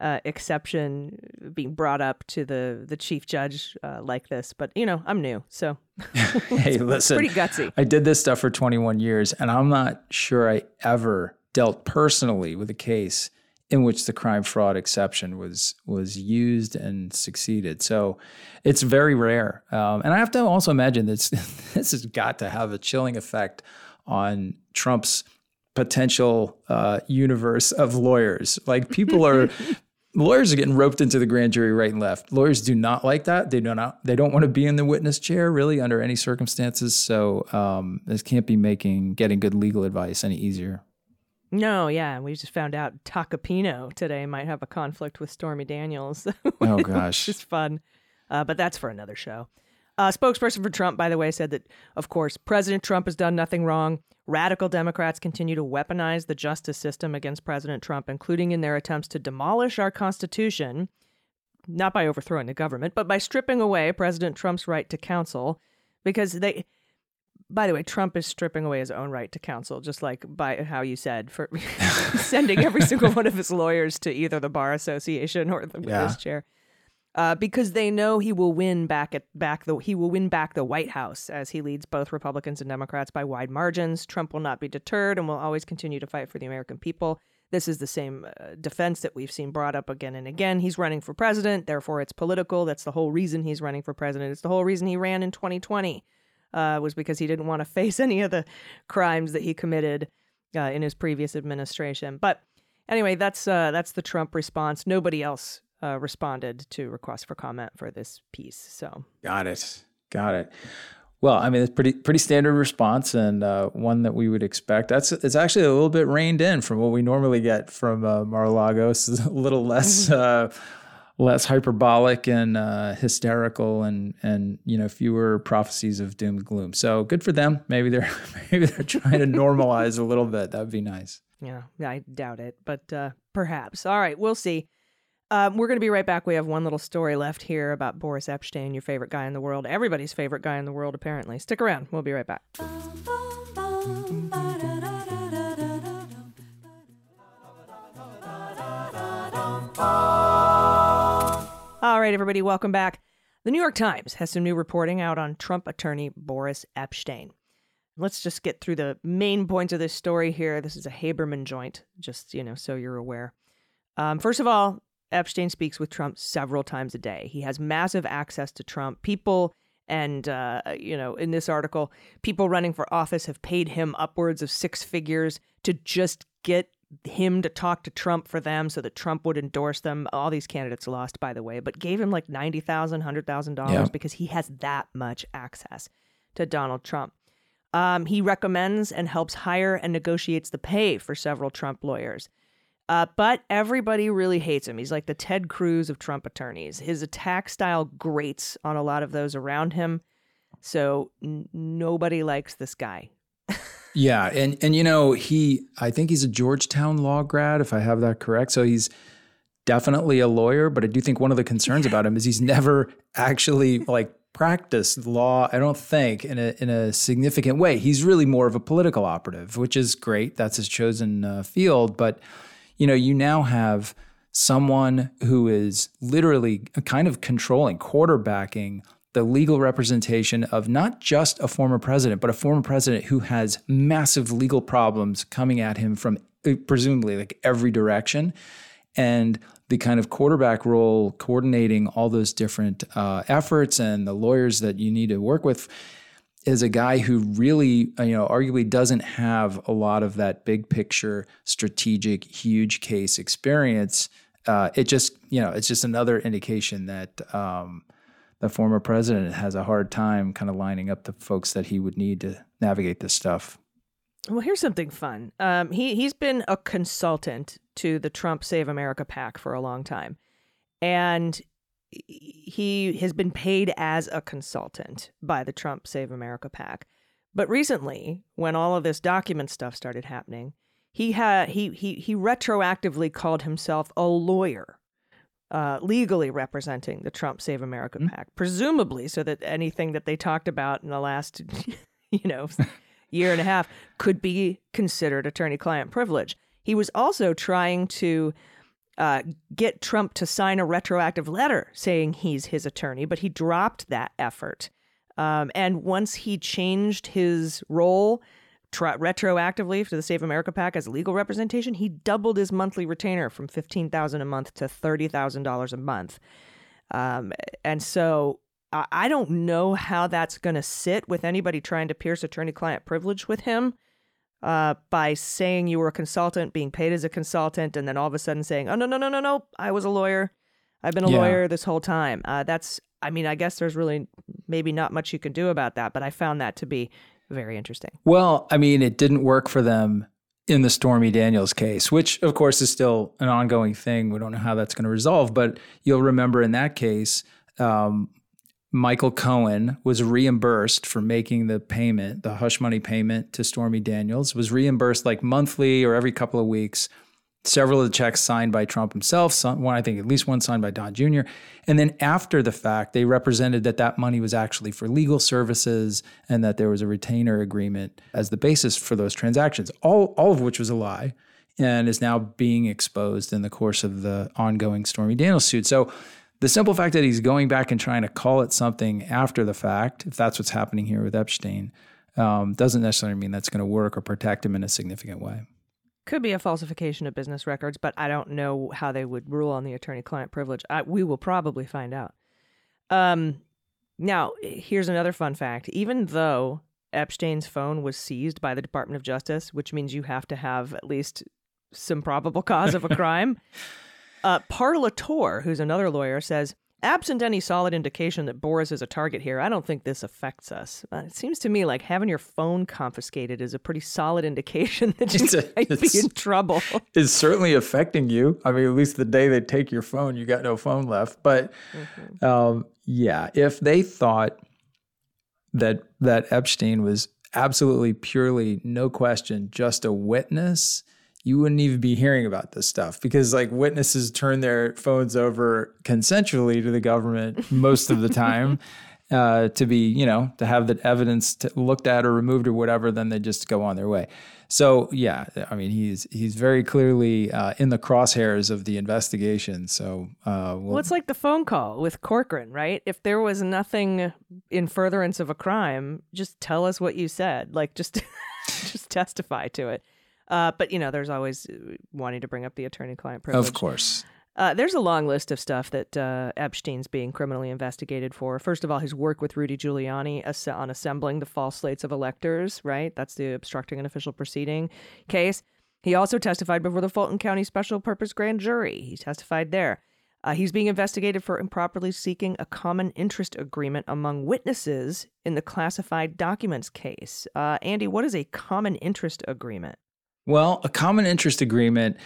uh, exception being brought up to the the chief judge uh, like this. But you know, I'm new, so hey, listen. pretty gutsy. I did this stuff for 21 years, and I'm not sure I ever dealt personally with a case in which the crime fraud exception was was used and succeeded. So it's very rare, um, and I have to also imagine that this has got to have a chilling effect on Trump's potential uh, universe of lawyers. Like people are. Lawyers are getting roped into the grand jury right and left. Lawyers do not like that. They do not. They don't want to be in the witness chair really under any circumstances. So um, this can't be making getting good legal advice any easier. No, yeah, we just found out Tacopina today might have a conflict with Stormy Daniels. Oh gosh. is fun, uh, but that's for another show. Uh, spokesperson for Trump, by the way, said that, of course, President Trump has done nothing wrong. Radical Democrats continue to weaponize the justice system against President Trump, including in their attempts to demolish our Constitution, not by overthrowing the government, but by stripping away President Trump's right to counsel, because they. By the way, Trump is stripping away his own right to counsel, just like by how you said, for sending every single one of his lawyers to either the bar association or the Yeah. witness chair uh, because they know he will win back at back the he will win back the White House as he leads both Republicans and Democrats by wide margins. Trump will not be deterred and will always continue to fight for the American people. This is the same uh, defense that we've seen brought up again and again. He's running for president, therefore it's political. That's the whole reason he's running for president. It's the whole reason he ran in 2020 uh, was because he didn't want to face any of the crimes that he committed uh, in his previous administration. But Anyway, that's uh, that's the Trump response. Nobody else uh, responded to requests for comment for this piece. So got it, got it. Well, I mean, it's pretty pretty standard response and uh, one that we would expect. That's it's actually a little bit reined in from what we normally get from uh, Mar-a-Lago. It's a little less uh, less hyperbolic and uh, hysterical, and and you know fewer prophecies of doom and gloom. So good for them. Maybe they're maybe they're trying to normalize a little bit. That would be nice. Yeah, I doubt it, but uh, perhaps. All right, we'll see. Um, we're going to be right back. We have one little story left here about Boris Epshteyn, your favorite guy in the world, everybody's favorite guy in the world, apparently. Stick around. We'll be right back. All right, everybody, welcome back. The New York Times has some new reporting out on Trump attorney Boris Epshteyn. Let's just get through the main points of this story here. This is a Haberman joint, just, you know, so you're aware. Um, first of all, Epshteyn speaks with Trump several times a day. He has massive access to Trump. People, and, uh, you know, in this article, people running for office have paid him upwards of six figures to just get him to talk to Trump for them so that Trump would endorse them. All these candidates lost, by the way, but gave him like $90,000, $100,000 Yeah. because he has that much access to Donald Trump. Um, he recommends and helps hire and negotiates the pay for several Trump lawyers. Uh, but everybody really hates him. He's like the Ted Cruz of Trump attorneys. His attack style grates on a lot of those around him. So n- nobody likes this guy. Yeah, and and you know he, I think he's a Georgetown law grad, if I have that correct. So he's definitely a lawyer, but I do think one of the concerns about him is he's never actually like practiced law. I don't think in a in a significant way. He's really more of a political operative, which is great. That's his chosen uh, field. But you know, you now have someone who is literally kind of controlling, quarterbacking the legal representation of not just a former president, but a former president who has massive legal problems coming at him from uh, presumably like every direction. And the kind of quarterback role, coordinating all those different uh, efforts and the lawyers that you need to work with, is a guy who really, uh, you know, arguably doesn't have a lot of that big picture, strategic, huge case experience. Uh, it just, you know, it's just another indication that um, the former president has a hard time kind of lining up the folks that he would need to navigate this stuff. Well, here's something fun. Um, he he's been a consultant to the Trump Save America PAC for a long time, and he has been paid as a consultant by the Trump Save America PAC. But recently, when all of this document stuff started happening, he had he he he retroactively called himself a lawyer. Uh, legally representing the Trump Save America PAC, presumably so that anything that they talked about in the last, you know, year and a half could be considered attorney client privilege. He was also trying to uh, get Trump to sign a retroactive letter saying he's his attorney, but he dropped that effort. Um, and once he changed his role tra- retroactively to the Save America PAC as legal representation, he doubled his monthly retainer from fifteen thousand a month to thirty thousand dollars a month. Um, and so I I don't know how that's going to sit with anybody trying to pierce attorney-client privilege with him uh, by saying you were a consultant, being paid as a consultant, and then all of a sudden saying, "Oh no, no, no, no, no, I was a lawyer. I've been a Yeah. lawyer this whole time." Uh, that's, I mean, I guess there's really maybe not much you can do about that, but I found that to be very interesting. Well, I mean, it didn't work for them in the Stormy Daniels case, which of course is still an ongoing thing. We don't know how that's going to resolve, but you'll remember in that case, um, Michael Cohen was reimbursed for making the payment, the hush money payment to Stormy Daniels, was reimbursed like monthly or every couple of weeks. Several of the checks signed by Trump himself, some, one I think at least one signed by Don Jr. And then after the fact, they represented that that money was actually for legal services and that there was a retainer agreement as the basis for those transactions. All all of which was a lie, and is now being exposed in the course of the ongoing Stormy Daniels suit. So the simple fact that he's going back and trying to call it something after the fact, if that's what's happening here with Epshteyn, um, doesn't necessarily mean that's going to work or protect him in a significant way. Could be a falsification of business records, but I don't know how they would rule on the attorney-client privilege. I, we will probably find out. Um, now, here's another fun fact. Even though Epshteyn's phone was seized by the Department of Justice, which means you have to have at least some probable cause of a crime. uh, Parlatore, who's another lawyer, says Absent any solid indication that Boris is a target here, I don't think this affects us. Uh, it seems to me like having your phone confiscated is a pretty solid indication that you It's a- might be in trouble. It's certainly affecting you. I mean, at least the day they take your phone, you got no phone left. But um, yeah, if they thought that that Epshteyn was absolutely purely no question just a witness, you wouldn't even be hearing about this stuff because like witnesses turn their phones over consensually to the government most of the time. Uh, to be, you know, to have the evidence looked at or removed or whatever, then they just go on their way. So yeah, I mean, he's he's very clearly uh, in the crosshairs of the investigation. So uh, we'll, Well, it's like the phone call with Corcoran, right? If there was nothing in furtherance of a crime, just tell us what you said. Like, just just testify to it. Uh, but you know, there's always uh, wanting to bring up the attorney-client privilege. of course. Uh, there's a long list of stuff that uh, Epshteyn's being criminally investigated for. First of all, his work with Rudy Giuliani ass- on assembling the false slates of electors, right? That's the obstructing an official proceeding case. He also testified before the Fulton County Special Purpose Grand Jury. He testified there. Uh, he's being investigated for improperly seeking a common interest agreement among witnesses in the classified documents case. Uh, Andy, what is a common interest agreement? Well, a common interest agreement.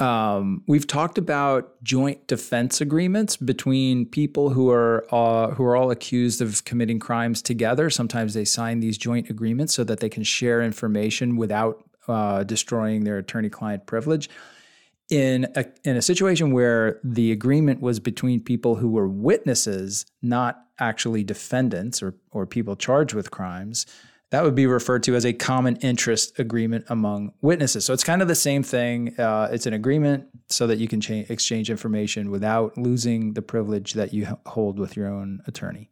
Um, we've talked about joint defense agreements between people who are uh, who are all accused of committing crimes together. Sometimes they sign these joint agreements so that they can share information without uh, destroying their attorney-client privilege. In a, in a situation where the agreement was between people who were witnesses, not actually defendants or or people charged with crimes, that would be referred to as a common interest agreement among witnesses. So it's kind of the same thing. Uh, it's an agreement so that you can cha- exchange information without losing the privilege that you hold with your own attorney.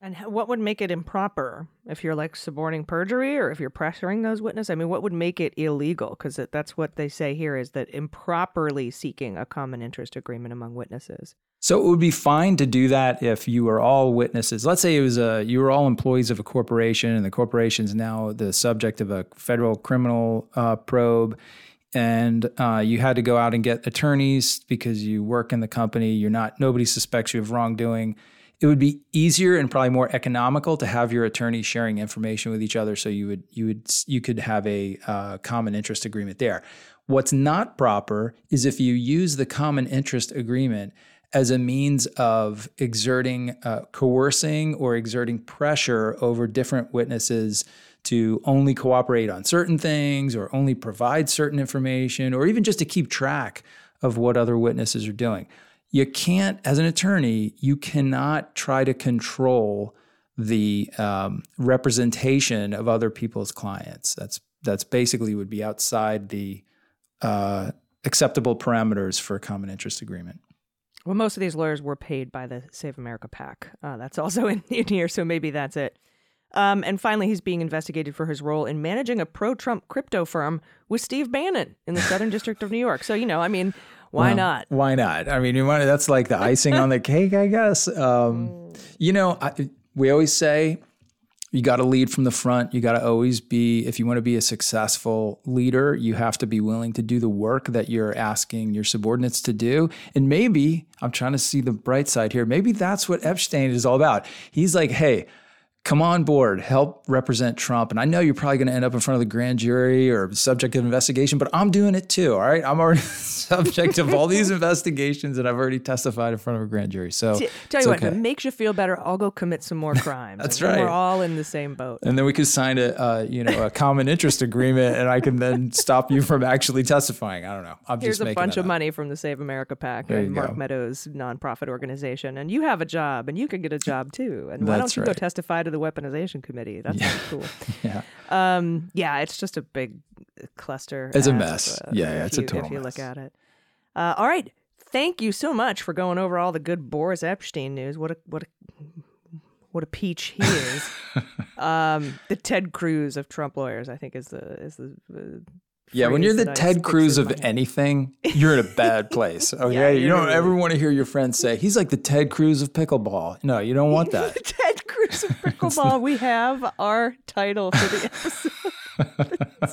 And what would make it improper if you're like suborning perjury or if you're pressuring those witnesses? I mean, what would make it illegal? Because that's what they say here is that improperly seeking a common interest agreement among witnesses. So it would be fine to do that if you were all witnesses. Let's say it was a you were all employees of a corporation, and the corporation is now the subject of a federal criminal uh, probe, and uh, you had to go out and get attorneys because you work in the company. You're not nobody suspects you of wrongdoing. It would be easier and probably more economical to have your attorneys sharing information with each other, so you would you would you could have a uh, common interest agreement there. What's not proper is if you use the common interest agreement as a means of exerting, uh, coercing, or exerting pressure over different witnesses to only cooperate on certain things or only provide certain information or even just to keep track of what other witnesses are doing. You can't, as an attorney, you cannot try to control the um, representation of other people's clients. That's that's basically would be outside the uh, acceptable parameters for a common interest agreement. Well, most of these lawyers were paid by the Save America PAC. Uh, that's also in, in here, so maybe that's it. Um, and finally, he's being investigated for his role in managing a pro Trump crypto firm with Steve Bannon in the Southern District of New York. So, you know, I mean, why Well, not? Why not? I mean, you want that's like the icing on the cake, I guess. Um, you know, I, we always say you got to lead from the front. You got to always be, if you want to be a successful leader, you have to be willing to do the work that you're asking your subordinates to do. And maybe I'm trying to see the bright side here. Maybe that's what Epshteyn is all about. He's like, hey, come on board, help represent Trump. And I know you're probably going to end up in front of the grand jury or subject of investigation, but I'm doing it too. All right. I'm already subject of all these investigations and I've already testified in front of a grand jury. So T- Tell you what, if it makes you feel better, I'll go commit some more crimes. That's then We're all in the same boat. and then we could sign a, uh, you know, a common interest agreement, and I can then stop you from actually testifying. I don't know. I'm Here's a bunch of up. money from the Save America PAC There and Mark go. Meadows' nonprofit organization, and you have a job, and you can get a job too. And why don't you go right. testify to the weaponization committee? That's Yeah. cool. Yeah. Um, yeah, it's just a big cluster. It's a of, mess. uh, Yeah, yeah, it's a you- total If you look mess. at it. Uh, all right. Thank you so much for going over all the good Boris Epshteyn news. What a what a what a peach he is. um, the Ted Cruz of Trump lawyers, I think, is the is the. Uh, Yeah, when you're the Ted Cruz of anything, you're in a bad place. Okay, Yeah, you don't ever want to hear your friends say he's like the Ted Cruz of pickleball. No, you don't want that. Ted Cruz of pickleball. we have our title for the episode.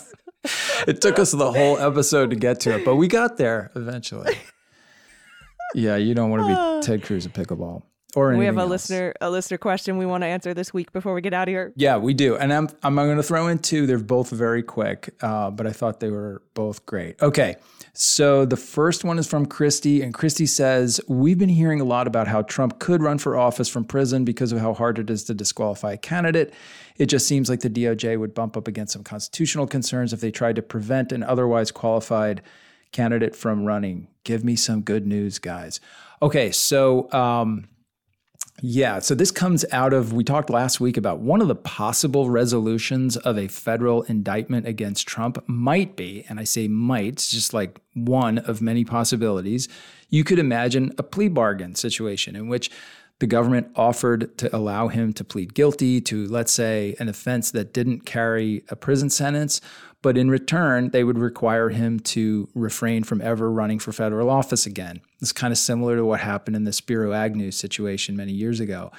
it took us the whole episode to get to it, but we got there eventually. Yeah, you don't want to be uh. Ted Cruz at pickleball or we have a else. listener a listener question we want to answer this week before we get out of here. Yeah, we do. And I'm I'm going to throw in two. They're both very quick, uh, but I thought they were both great. Okay. So the first one is from Christy, and Christy says, We've been hearing a lot about how Trump could run for office from prison because of how hard it is to disqualify a candidate. It just seems like the DOJ would bump up against some constitutional concerns if they tried to prevent an otherwise qualified candidate from running. Give me some good news, guys. Okay, so um, yeah, so this comes out of, we talked last week about one of the possible resolutions of a federal indictment against Trump might be, and I say might, just like one of many possibilities. You could imagine a plea bargain situation in which the government offered to allow him to plead guilty to, let's say, an offense that didn't carry a prison sentence, but in return, they would require him to refrain from ever running for federal office again. It's kind of similar to what happened in the Spiro Agnew situation many years ago.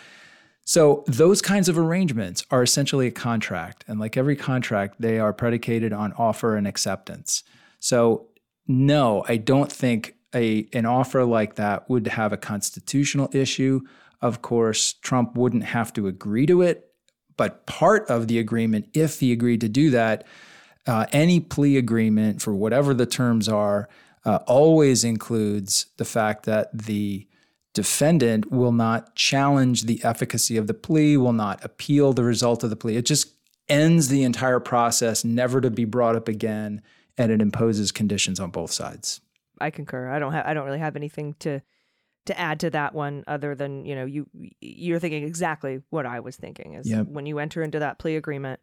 So, those kinds of arrangements are essentially a contract. And like every contract, they are predicated on offer and acceptance. So, no, I don't think a, an offer like that would have a constitutional issue. Of course, Trump wouldn't have to agree to it. But part of the agreement, if he agreed to do that, uh, any plea agreement, for whatever the terms are, uh, always includes the fact that the defendant will not challenge the efficacy of the plea, will not appeal the result of the plea. It just ends the entire process, never to be brought up again, and it imposes conditions on both sides. I concur. I don't have I don't really have anything to to add to that one other than, you know, you you're thinking exactly what I was thinking is Yep. when you enter into that plea agreement,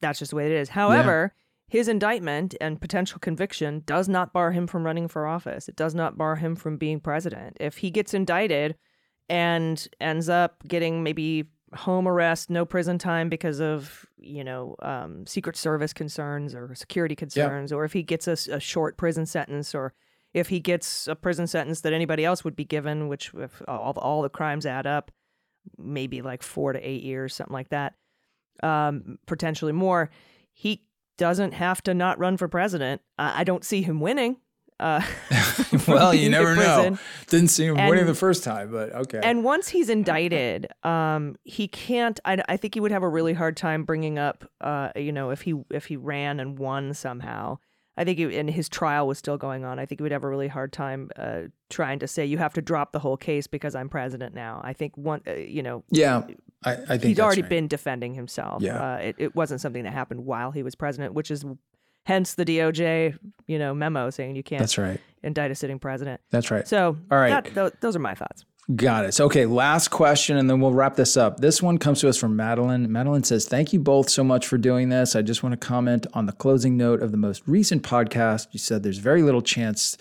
that's just the way it is. However, his indictment and potential conviction does not bar him from running for office. It does not bar him from being president. If he gets indicted and ends up getting maybe home arrest, no prison time because of you know um, Secret Service concerns or security concerns, or if he gets a short prison sentence, or if he gets a prison sentence that anybody else would be given, which if all, all the crimes add up, maybe like four to eight years, something like that, um, potentially more. He doesn't have to not run for president. I I don't see him winning. Uh, well, you never know. Didn't see him winning the first time, but okay. And once he's indicted, um, he can't. I, I think he would have a really hard time bringing up, uh, you know, if he if he ran and won somehow. I think, he, and his trial was still going on. I think he would have a really hard time uh, trying to say you have to drop the whole case because I'm president now. I think one, uh, you know, yeah, I, I think he's already right. been defending himself. Yeah. Uh, it, it wasn't something that happened while he was president, which is hence the DOJ, you know, memo saying you can't That's right. indict a sitting president. That's right. So, All right. that, tho- those are my thoughts. Got it. So, okay, last question, and then we'll wrap this up. This one comes to us from Madeline. Madeline says, Thank you both so much for doing this. I just want to comment on the closing note of the most recent podcast. You said there's very little chance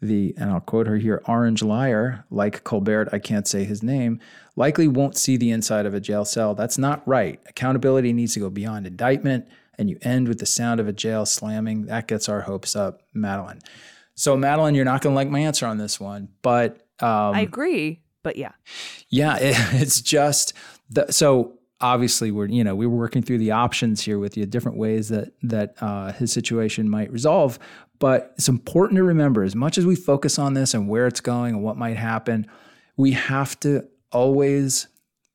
the, and I'll quote her here, orange liar, like Colbert, I can't say his name, likely won't see the inside of a jail cell. That's not right. Accountability needs to go beyond indictment, and you end with the sound of a jail slamming. That gets our hopes up, Madeline. So, Madeline, you're not going to like my answer on this one, but. Um, I agree, but yeah. yeah, it, it's just the, so obviously we're you know we were working through the options here with you, different ways that that uh, his situation might resolve. But it's important to remember, as much as we focus on this and where it's going and what might happen, we have to always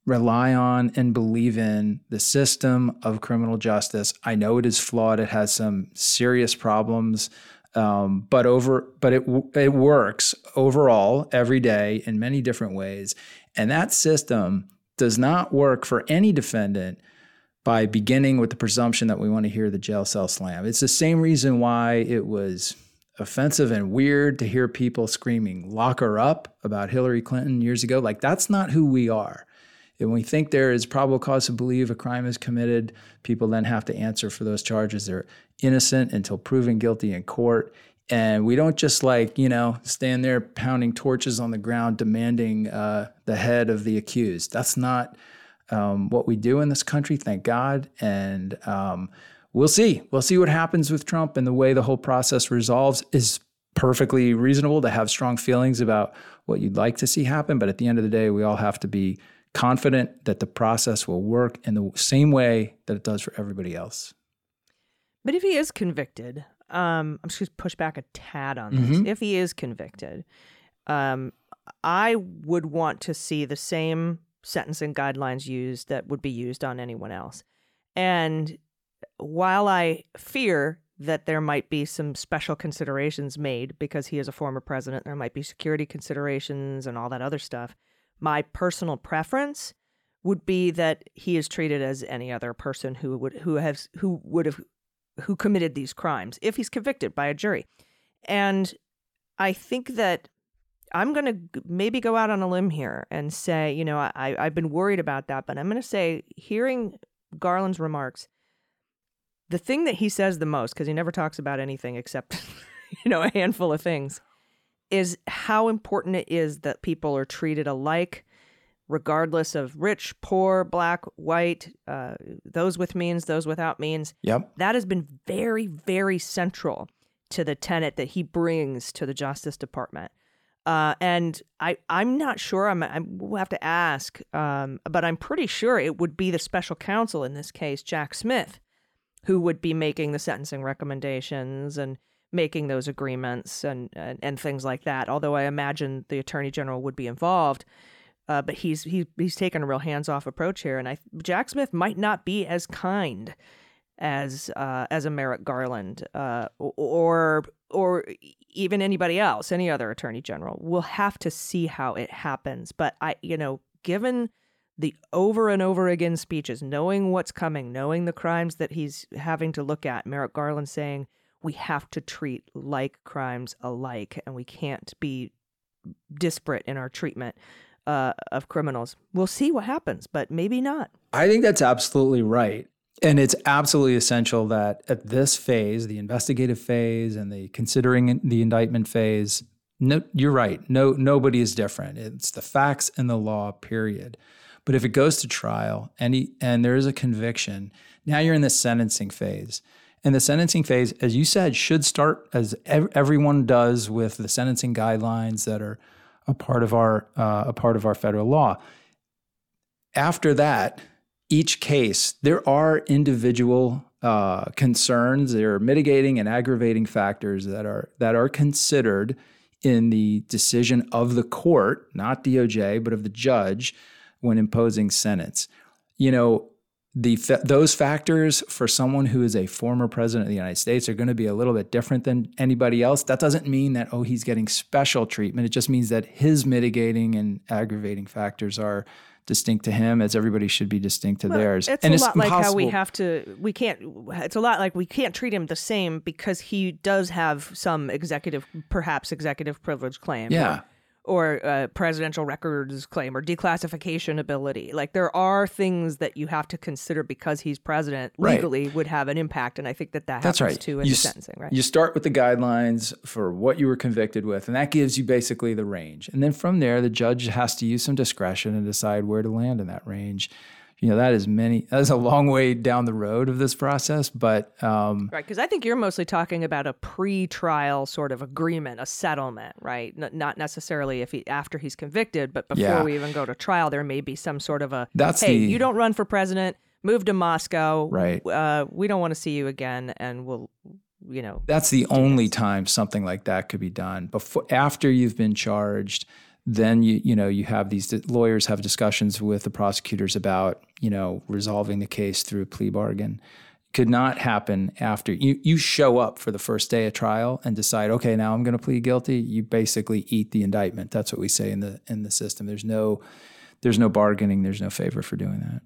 rely on and believe in the system of criminal justice. I know it is flawed; it has some serious problems. Um, but over, but it it works overall every day in many different ways, and that system does not work for any defendant by beginning with the presumption that we want to hear the jail cell slam. It's the same reason why it was offensive and weird to hear people screaming "lock her up" about Hillary Clinton years ago. Like that's not who we are. And we think there is probable cause to believe a crime is committed, people then have to answer for those charges. They're innocent until proven guilty in court. And we don't just like, you know, stand there pounding torches on the ground demanding uh, the head of the accused. That's not um, what we do in this country, thank God. And um, we'll see. We'll see what happens with Trump and the way the whole process resolves is perfectly reasonable to have strong feelings about what you'd like to see happen. But at the end of the day, we all have to be confident that the process will work in the same way that it does for everybody else. But if he is convicted, um, I'm just going to push back a tad on this. Mhm. If he is convicted, um, I would want to see the same sentencing guidelines used that would be used on anyone else. And while I fear that there might be some special considerations made because he is a former president, there might be security considerations and all that other stuff. My personal preference would be that he is treated as any other person who would who has who would have who committed these crimes if he's convicted by a jury. And I think that I'm going to maybe go out on a limb here and say, you know, I, I've been worried about that, but I'm going to say, hearing Garland's remarks, the thing that he says the most, because he never talks about anything except, you know, a handful of things, is how important it is that people are treated alike, regardless of rich, poor, black, white, uh, those with means, those without means Yep. that has been very, very central to the tenet that he brings to the Justice Department. Uh, and I, I'm not sure. I'm, i we'll have to ask, um, but I'm pretty sure it would be the special counsel in this case, Jack Smith, who would be making the sentencing recommendations and making those agreements and, and, and things like that. Although I imagine the attorney general would be involved. Uh, but he's he, he's taken a real hands-off approach here, and I Jack Smith might not be as kind as uh, as a Merrick Garland uh, or or even anybody else, any other attorney general. We'll have to see how it happens. But I, you know, given the over and over again speeches, knowing what's coming, knowing the crimes that he's having to look at, Merrick Garland saying we have to treat like crimes alike, and we can't be disparate in our treatment uh, of criminals. We'll see what happens, but maybe not. I think that's absolutely right. And it's absolutely essential that at this phase, the investigative phase and the considering the indictment phase, no, you're right. No, nobody is different. It's the facts and the law, period. But if it goes to trial and he, and there is a conviction, now you're in the sentencing phase. And the sentencing phase, as you said, should start as ev- everyone does with the sentencing guidelines that are a part of our uh, a part of our federal law. After that, each case, there are individual uh, concerns, there are mitigating and aggravating factors that are that are considered in the decision of the court, not DOJ, but of the judge when imposing sentence. You know, the those factors for someone who is a former president of the United States are going to be a little bit different than anybody else. That doesn't mean that oh he's getting special treatment. It just means that his mitigating and aggravating factors are distinct to him as everybody should be distinct to Well, theirs. It's and a lot like how we have to. We can't. It's a lot like we can't treat him the same because he does have some executive, perhaps executive privilege claim. Yeah. Or, uh, presidential records claim or declassification ability. Like there are things that you have to consider because he's president Right. legally would have an impact, and I think that that That's happens right. too in you, sentencing. Right. You start with the guidelines for what you were convicted with, and that gives you basically the range. And then from there, the judge has to use some discretion and decide where to land in that range. You know, that is many. That is a long way down the road of this process, but um, Right, because I think you're mostly talking about a pre-trial sort of agreement, a settlement, right? N- not necessarily if he after he's convicted, but before Yeah. we even go to trial, there may be some sort of a That's hey, the- you don't run for president, move to Moscow, Right. Uh, we don't want to see you again, and we'll, you know, That's the only time something like that could be done. Before, after you've been charged, then you you know you have these lawyers have discussions with the prosecutors about you know resolving the case through a plea bargain. Could not happen after you you show up for the first day of trial and decide, okay, now I'm going to plead guilty. You basically eat the indictment. That's what we say in the in the system. There's no there's no bargaining. There's no favor for doing that.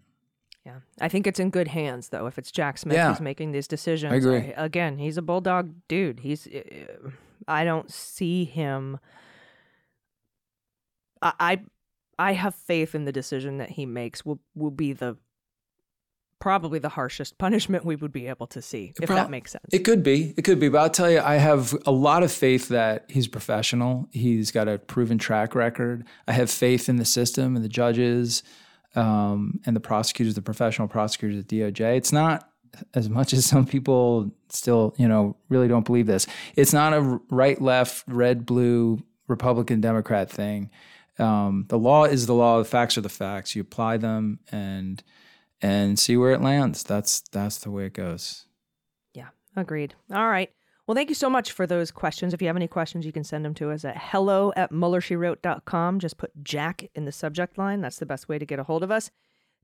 yeah. I think it's in good hands though. If it's Jack Smith Yeah. who's making these decisions, I agree. Again, he's a bulldog dude. He's, uh, I don't see him. I, I have faith in the decision that he makes will will be the probably the harshest punishment we would be able to see, if prob- that makes sense. It could be. It could be. But I'll tell you, I have a lot of faith that he's professional. He's got a proven track record. I have faith in the system and the judges um, and the prosecutors, the professional prosecutors at DOJ. It's not as much as some people still, you know, really don't believe this. It's not a right, left, red, blue, Republican, Democrat thing. Um, the law is the law. The facts are the facts. You apply them and and see where it lands. That's that's the way it goes. yeah. Agreed. All right. Well, thank you so much for those questions. If you have any questions, you can send them to us at hello at MuellerSheWrote.com. Just put Jack in the subject line. That's the best way to get a hold of us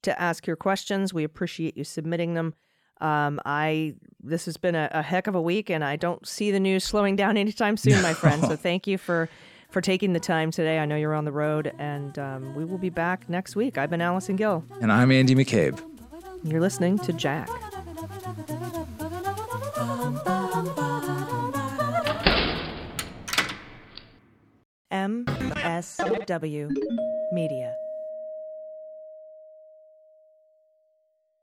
to ask your questions. We appreciate you submitting them. Um, I this has been a, a heck of a week, and I don't see the news slowing down anytime soon, my friend. So thank you for for taking the time today. I know you're on the road, and um, we will be back next week. I've been Allison Gill. And I'm Andy McCabe. You're listening to Jack. MSW Media.